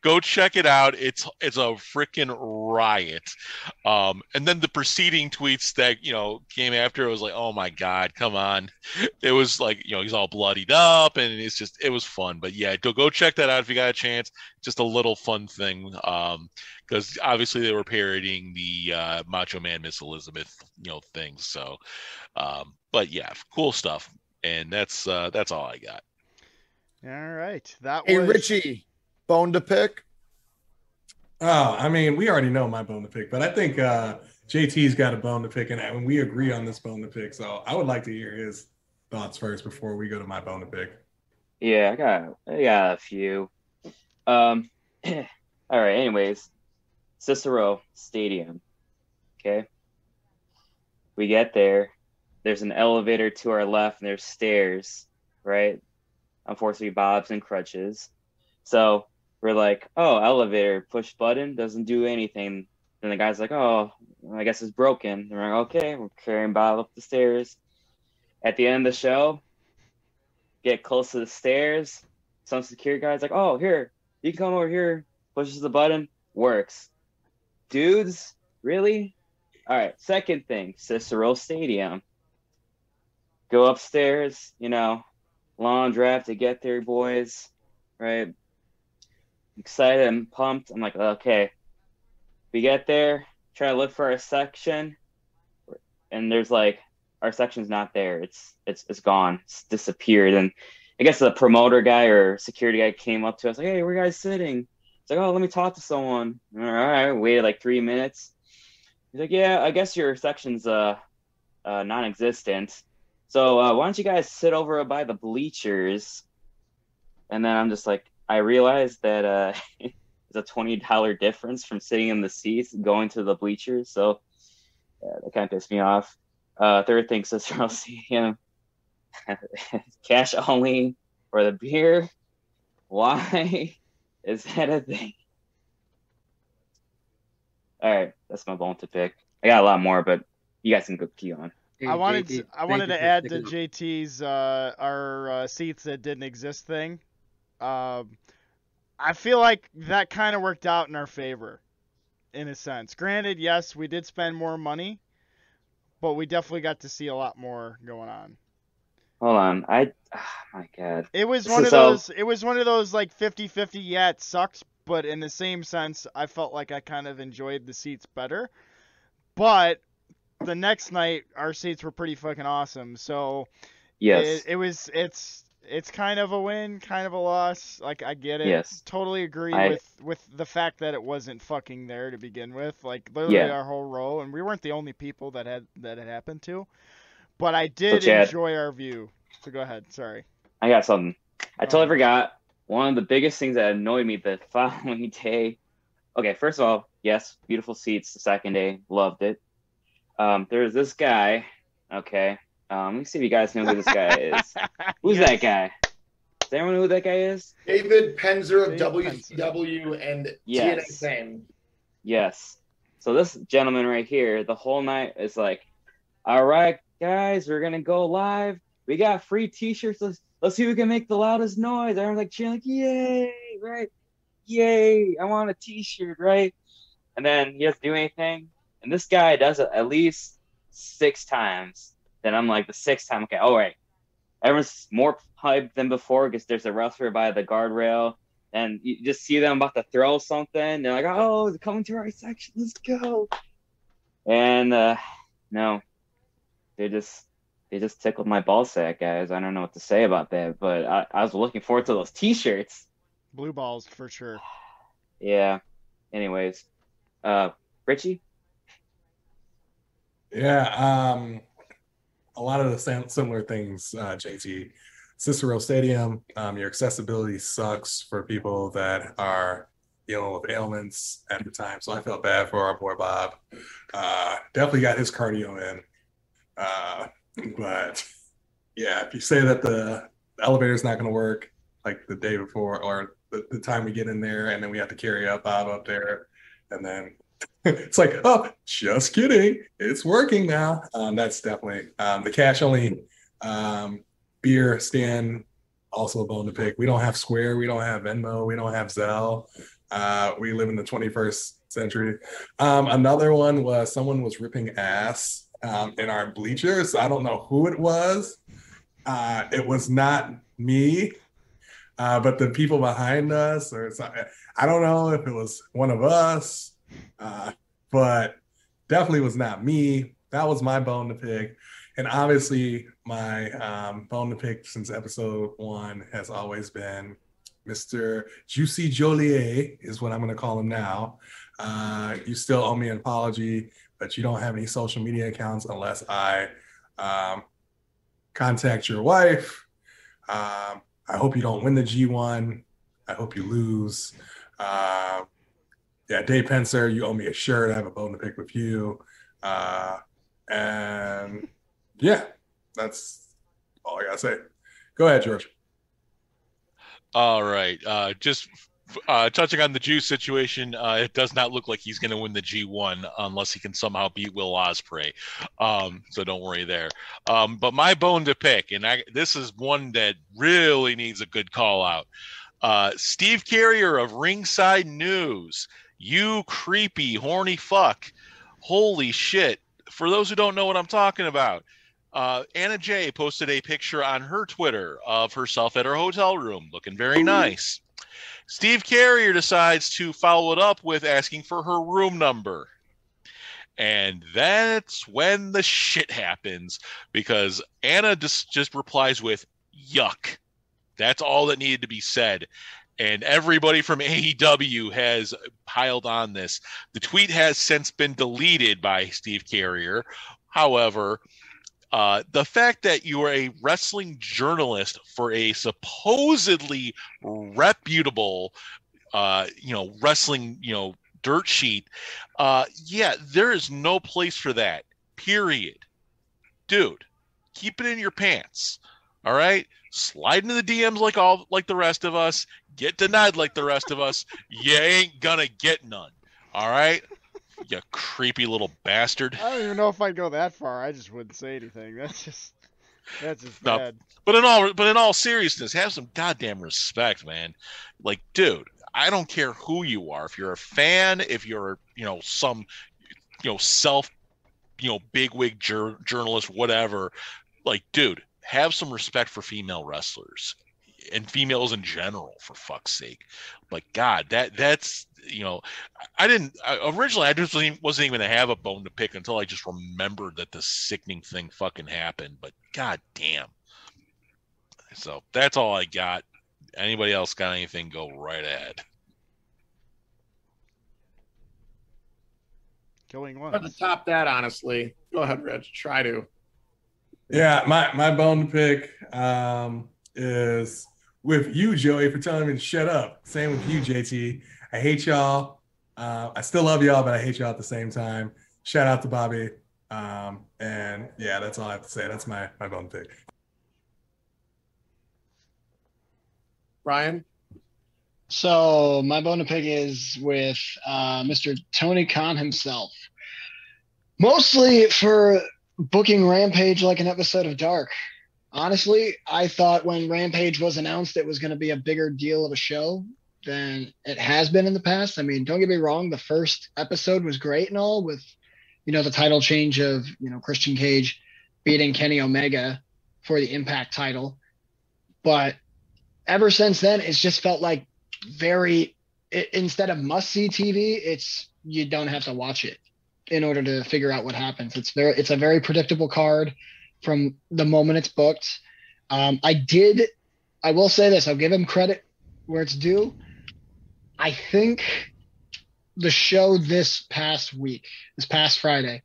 Go check it out. It's it's a freaking riot. Um, and then the preceding tweets that you know came after it was like, oh my god, come on. It was like you know he's all bloodied up, and it's just it was fun. But yeah, go go check that out if you got a chance. Just a little fun thing. Um, because obviously they were parodying the uh, Macho Man Miss Elizabeth you know things. So, um, but yeah, cool stuff. And that's uh, that's all I got. All right, that Hey, was Richie, bone to pick. Oh, I mean, we already know my bone to pick, but I think uh, JT's got a bone to pick, and and we agree on this bone to pick. So I would like to hear his thoughts first before we go to my bone to pick. Yeah, I got I got a few. Um, all right. Anyways, Cicero Stadium. Okay. we get there. There's an elevator to our left, and there's stairs, right? Unfortunately, Bob's in crutches. So we're like, oh, elevator, push button, doesn't do anything. Then the guy's like, oh, I guess it's broken. And we're like, okay, we're carrying Bob up the stairs. At the end of the show, get close to the stairs. Some security guy's like, oh, here, you can come over here. Pushes the button, works. Dudes, really? All right, second thing, Cicero Stadium. Go upstairs, you know, long drive to get there, boys, right? Excited and pumped. I'm like, okay. We get there, try to look for our section, and there's like our section's not there. It's it's it's gone. It's disappeared. And I guess the promoter guy or security guy came up to us like, "Hey, where you guys sitting?" It's like, "Oh, let me talk to someone." All right, waited like three minutes. He's like, "Yeah, I guess your section's uh, uh non-existent. So uh, why don't you guys sit over by the bleachers?" And then I'm just like, I realized that uh, there's a twenty dollar difference from sitting in the seats going to the bleachers. So yeah, that kind of pissed me off. Uh, third thing, Cicero Stadium, cash only for the beer. Why is that a thing? All right, that's my bone to pick. I got a lot more, but you guys can go key on. I wanted to, I wanted to add to JT's uh, our uh, seats that didn't exist thing. Um, I feel like that kind of worked out in our favor, in a sense. Granted, yes, we did spend more money, but we definitely got to see a lot more going on. Hold on, I, oh my god, It was This one of all- those. It was one of those like 50-50. Yeah, it sucks, but in the same sense, I felt like I kind of enjoyed the seats better. But the next night, our seats were pretty fucking awesome. So yes, it, it was. It's it's kind of a win, kind of a loss. Like I get it. Yes. Totally agree I- with with the fact that it wasn't fucking there to begin with. Like literally Yeah. our whole row, and we weren't the only people that had that it happened to. But I did Chad- enjoy our view. So go ahead. Sorry. I got something. I totally Oh. forgot. One of the biggest things that annoyed me the following day. Okay, first of all, yes, beautiful seats. The second day, loved it. Um, there was this guy. Okay, um, let me see if you guys know who this guy is. Who's that guy? Does anyone know who that guy is? David Penzer of David Penzer. WCW and TNA Yes. fame. Yes. So this gentleman right here, the whole night is like, all right, guys, we're gonna go live. We got free T-shirts. Let's let's see who can make the loudest noise. Everyone's like cheering, like, yay, right? Yay! I want a T-shirt, right? And then he doesn't do anything. And this guy does it at least six times. Then I'm like, the sixth time, okay, all right. Everyone's more hyped than before because there's a wrestler by the guardrail and you just see them about to throw something. They're like, "Oh, they're coming to our section. Let's go!" And uh, no, they just they just tickled my ball sack, guys. I don't know what to say about that, but I, I was looking forward to those T-shirts. Blue balls for sure. Yeah. Anyways, uh, Richie, Yeah, um, a lot of the similar things, uh, JT. Cicero Stadium, um, your accessibility sucks for people that are dealing with ailments at the time. So I felt bad for our boy Bob. Uh, definitely got his cardio in. Uh, but yeah, if you say that the elevator's not going to work like the day before or the, the time we get in there and then we have to carry up Bob up there and then it's like, oh, just kidding. It's working now. Um, that's definitely um, the cash only um, beer stand. Also a bone to pick. We don't have Square. We don't have Venmo. We don't have Zelle. Uh, we live in the 21st century. Um, another one was someone was ripping ass um, in our bleachers. I don't know who it was. Uh, it was not me, uh, but the people behind us, or I don't know if it was one of us uh, but definitely was not me. That was my bone to pick. And obviously, my um, bone to pick since episode one has always been Mr. Juicy Joliet, is what I'm going to call him now. Uh, you still owe me an apology, but you don't have any social media accounts unless I um, contact your wife. Um, I hope you don't win the G1. I hope you lose. Uh, yeah, Dave Penzer, you owe me a shirt. I have a bone to pick with you. Uh, And yeah, that's all I gotta say. Go ahead, George. All right. Uh, just uh, touching on the Juice situation, uh, it does not look like he's going to win the G1 unless he can somehow beat Will Ospreay. Um, so don't worry there. Um, but my bone to pick, and I, this is one that really needs a good call out. Uh, Steve Carrier of Ringside News. You creepy, horny fuck. Holy shit. For those who don't know what I'm talking about, uh, Anna Jay posted a picture on her Twitter of herself at her hotel room looking very nice. Steve Carrier decides to follow it up with asking for her room number. And that's when the shit happens because Anna just, just replies with yuck. That's all that needed to be said. And everybody from AEW has piled on this. The tweet has since been deleted by Steve Carrier. However, uh, the fact that you are a wrestling journalist for a supposedly reputable, uh, you know, wrestling, you know, dirt sheet, uh, yeah, there is no place for that. Period, dude. Keep it in your pants. All right, slide into the DMs like all like the rest of us. Get denied like the rest of us. You ain't gonna get none. All right you creepy little bastard. I don't even know if I'd go that far. I just wouldn't say anything. That's just that's just No. bad. But in all but in all seriousness, have some goddamn respect, man. Like, dude, I don't care who you are. If you're a fan, if you're, you know, some you know, self, you know, bigwig jur- journalist, whatever, like, dude, have some respect for female wrestlers and females in general for fuck's sake like god that that's you know i didn't I, originally i just wasn't even, wasn't even gonna have a bone to pick until i just remembered that the sickening thing fucking happened but god damn so that's all i got anybody else got anything go right ahead Killing Hard to top that, honestly. Go ahead, Rich. Try to. Yeah, my my bone to pick um, is with you, Joey, for telling me to shut up. Same with you, JT. I hate y'all. Uh, I still love y'all, but I hate y'all at the same time. Shout out to Bobby. Um, and yeah, that's all I have to say. That's my my bone pick. Brian? So my bone to pick is with uh, Mr. Tony Khan himself, mostly for booking Rampage like an episode of Dark. Honestly, I thought when Rampage was announced, it was going to be a bigger deal of a show than it has been in the past. I mean, don't get me wrong, the first episode was great and all, with you know the title change of you know Christian Cage beating Kenny Omega for the Impact title, but ever since then, it's just felt like very i instead of must see TV, it's you don't have to watch it in order to figure out what happens. It's very it's a very predictable card from the moment it's booked. Um, I did I will say this, I'll give him credit where it's due. I think the show this past week, this past Friday,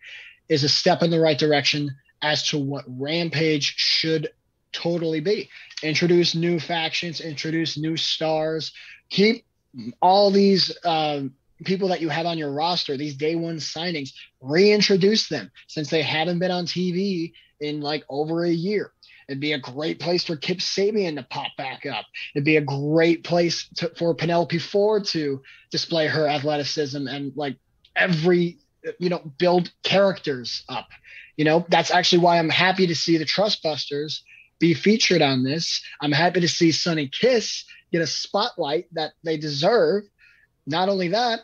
is a step in the right direction as to what Rampage should totally be. Introduce new factions, introduce new stars, keep all these um, people that you have on your roster, these day one signings, reintroduce them since they haven't been on TV in like over a year. It'd be a great place for Kip Sabian to pop back up. It'd be a great place to, for Penelope Ford to display her athleticism and like every, you know, build characters up. You know, that's actually why I'm happy to see the Trustbusters be featured on this. I'm happy to see Sonny Kiss get a spotlight that they deserve. Not only that,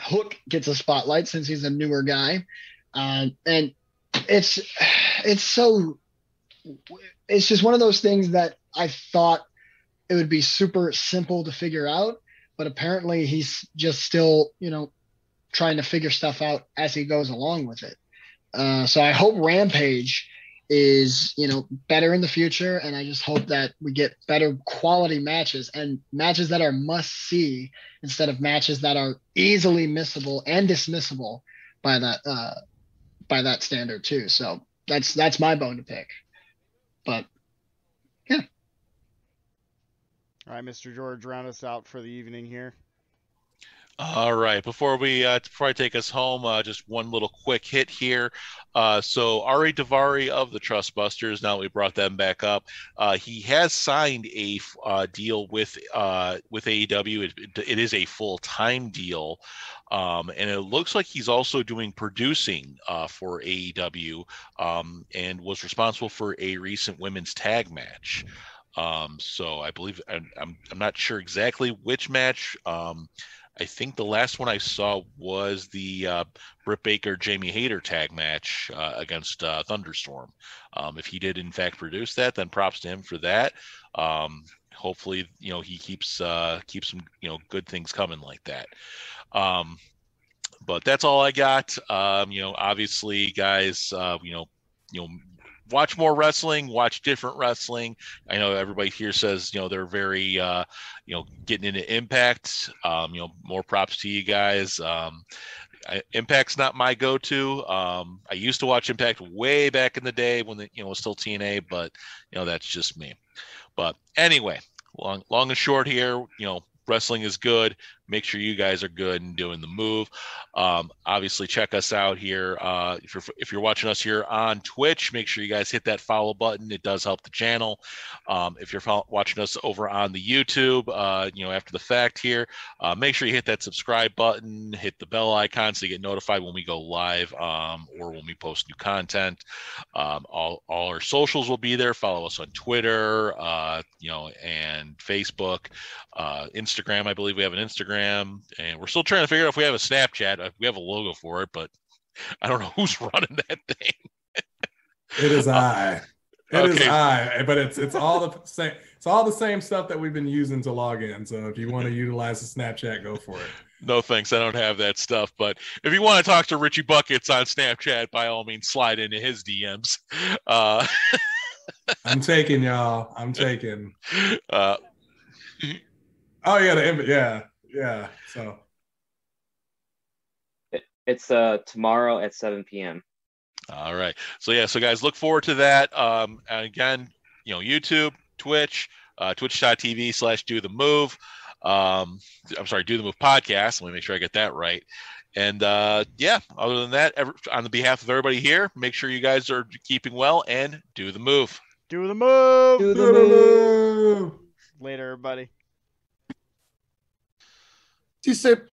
Hook gets a spotlight since he's a newer guy, uh, and it's it's so it's just one of those things that I thought it would be super simple to figure out, but apparently he's just still you know trying to figure stuff out as he goes along with it. Uh, so I hope Rampage is you know better in the future and i just hope that we get better quality matches and matches that are must see instead of matches that are easily missable and dismissible by that uh by that standard too so that's that's my bone to pick but yeah. All right, Mr. George, round us out for the evening here. All right. Before we uh, before I take us home, uh, just one little quick hit here. Uh, so Ari Daivari of the Trustbusters. Now we brought them back up, uh, he has signed a uh, deal with uh, with AEW. It, it is a full time deal, um, and it looks like he's also doing producing uh, for AEW, um, and was responsible for a recent women's tag match. Um, so I believe I'm, I'm I'm not sure exactly which match. Um, I think the last one I saw was the uh, Britt Baker Jamie Hayter tag match uh, against uh, Thunderstorm. Um, if he did in fact produce that, then props to him for that. Um, hopefully, you know he keeps uh, keeps some you know good things coming like that. Um, but that's all I got. Um, you know, obviously, guys, uh, you know, you know, watch more wrestling, watch different wrestling. I know everybody here says, you know, they're very, uh, you know, getting into Impact. Um, you know, more props to you guys. Um, I, Impact's not my go-to. Um, I used to watch Impact way back in the day when the, you know was still TNA, but you know that's just me. But anyway, long long and short here, you know, wrestling is good. Make sure you guys are good and doing the move. Um, obviously, check us out here. Uh, if you're if you're watching us here on Twitch, make sure you guys hit that follow button. It does help the channel. Um, if you're follow- watching us over on the YouTube, uh, you know after the fact here, uh, make sure you hit that subscribe button, hit the bell icon so you get notified when we go live um, or when we post new content. Um, all all our socials will be there. Follow us on Twitter, uh, you know, and Facebook, uh, Instagram. I believe we have an Instagram, and we're still trying to figure out if we have a Snapchat. Uh, We have a logo for it, but I don't know who's running that thing. It is I. It is Okay. I. But it's it's all the same. It's all the same stuff that we've been using to log in. So if you want to utilize the Snapchat, go for it. No thanks, I don't have that stuff. But if you want to talk to Richie Buckets on Snapchat, by all means, slide into his DMs. Uh, I'm taking y'all. I'm taking. uh, Oh yeah, the yeah, yeah. So It's uh tomorrow at 7 p.m. All right. So yeah, so guys, look forward to that. Um, and again, you know, YouTube, Twitch, uh, twitch.tv slash do the move. Um, I'm sorry, do the move podcast. Let me make sure I get that right. And uh, yeah, other than that, ever, on the behalf of everybody here, make sure you guys are keeping well and do the move. Do the move. do the move. Later, everybody. Ti se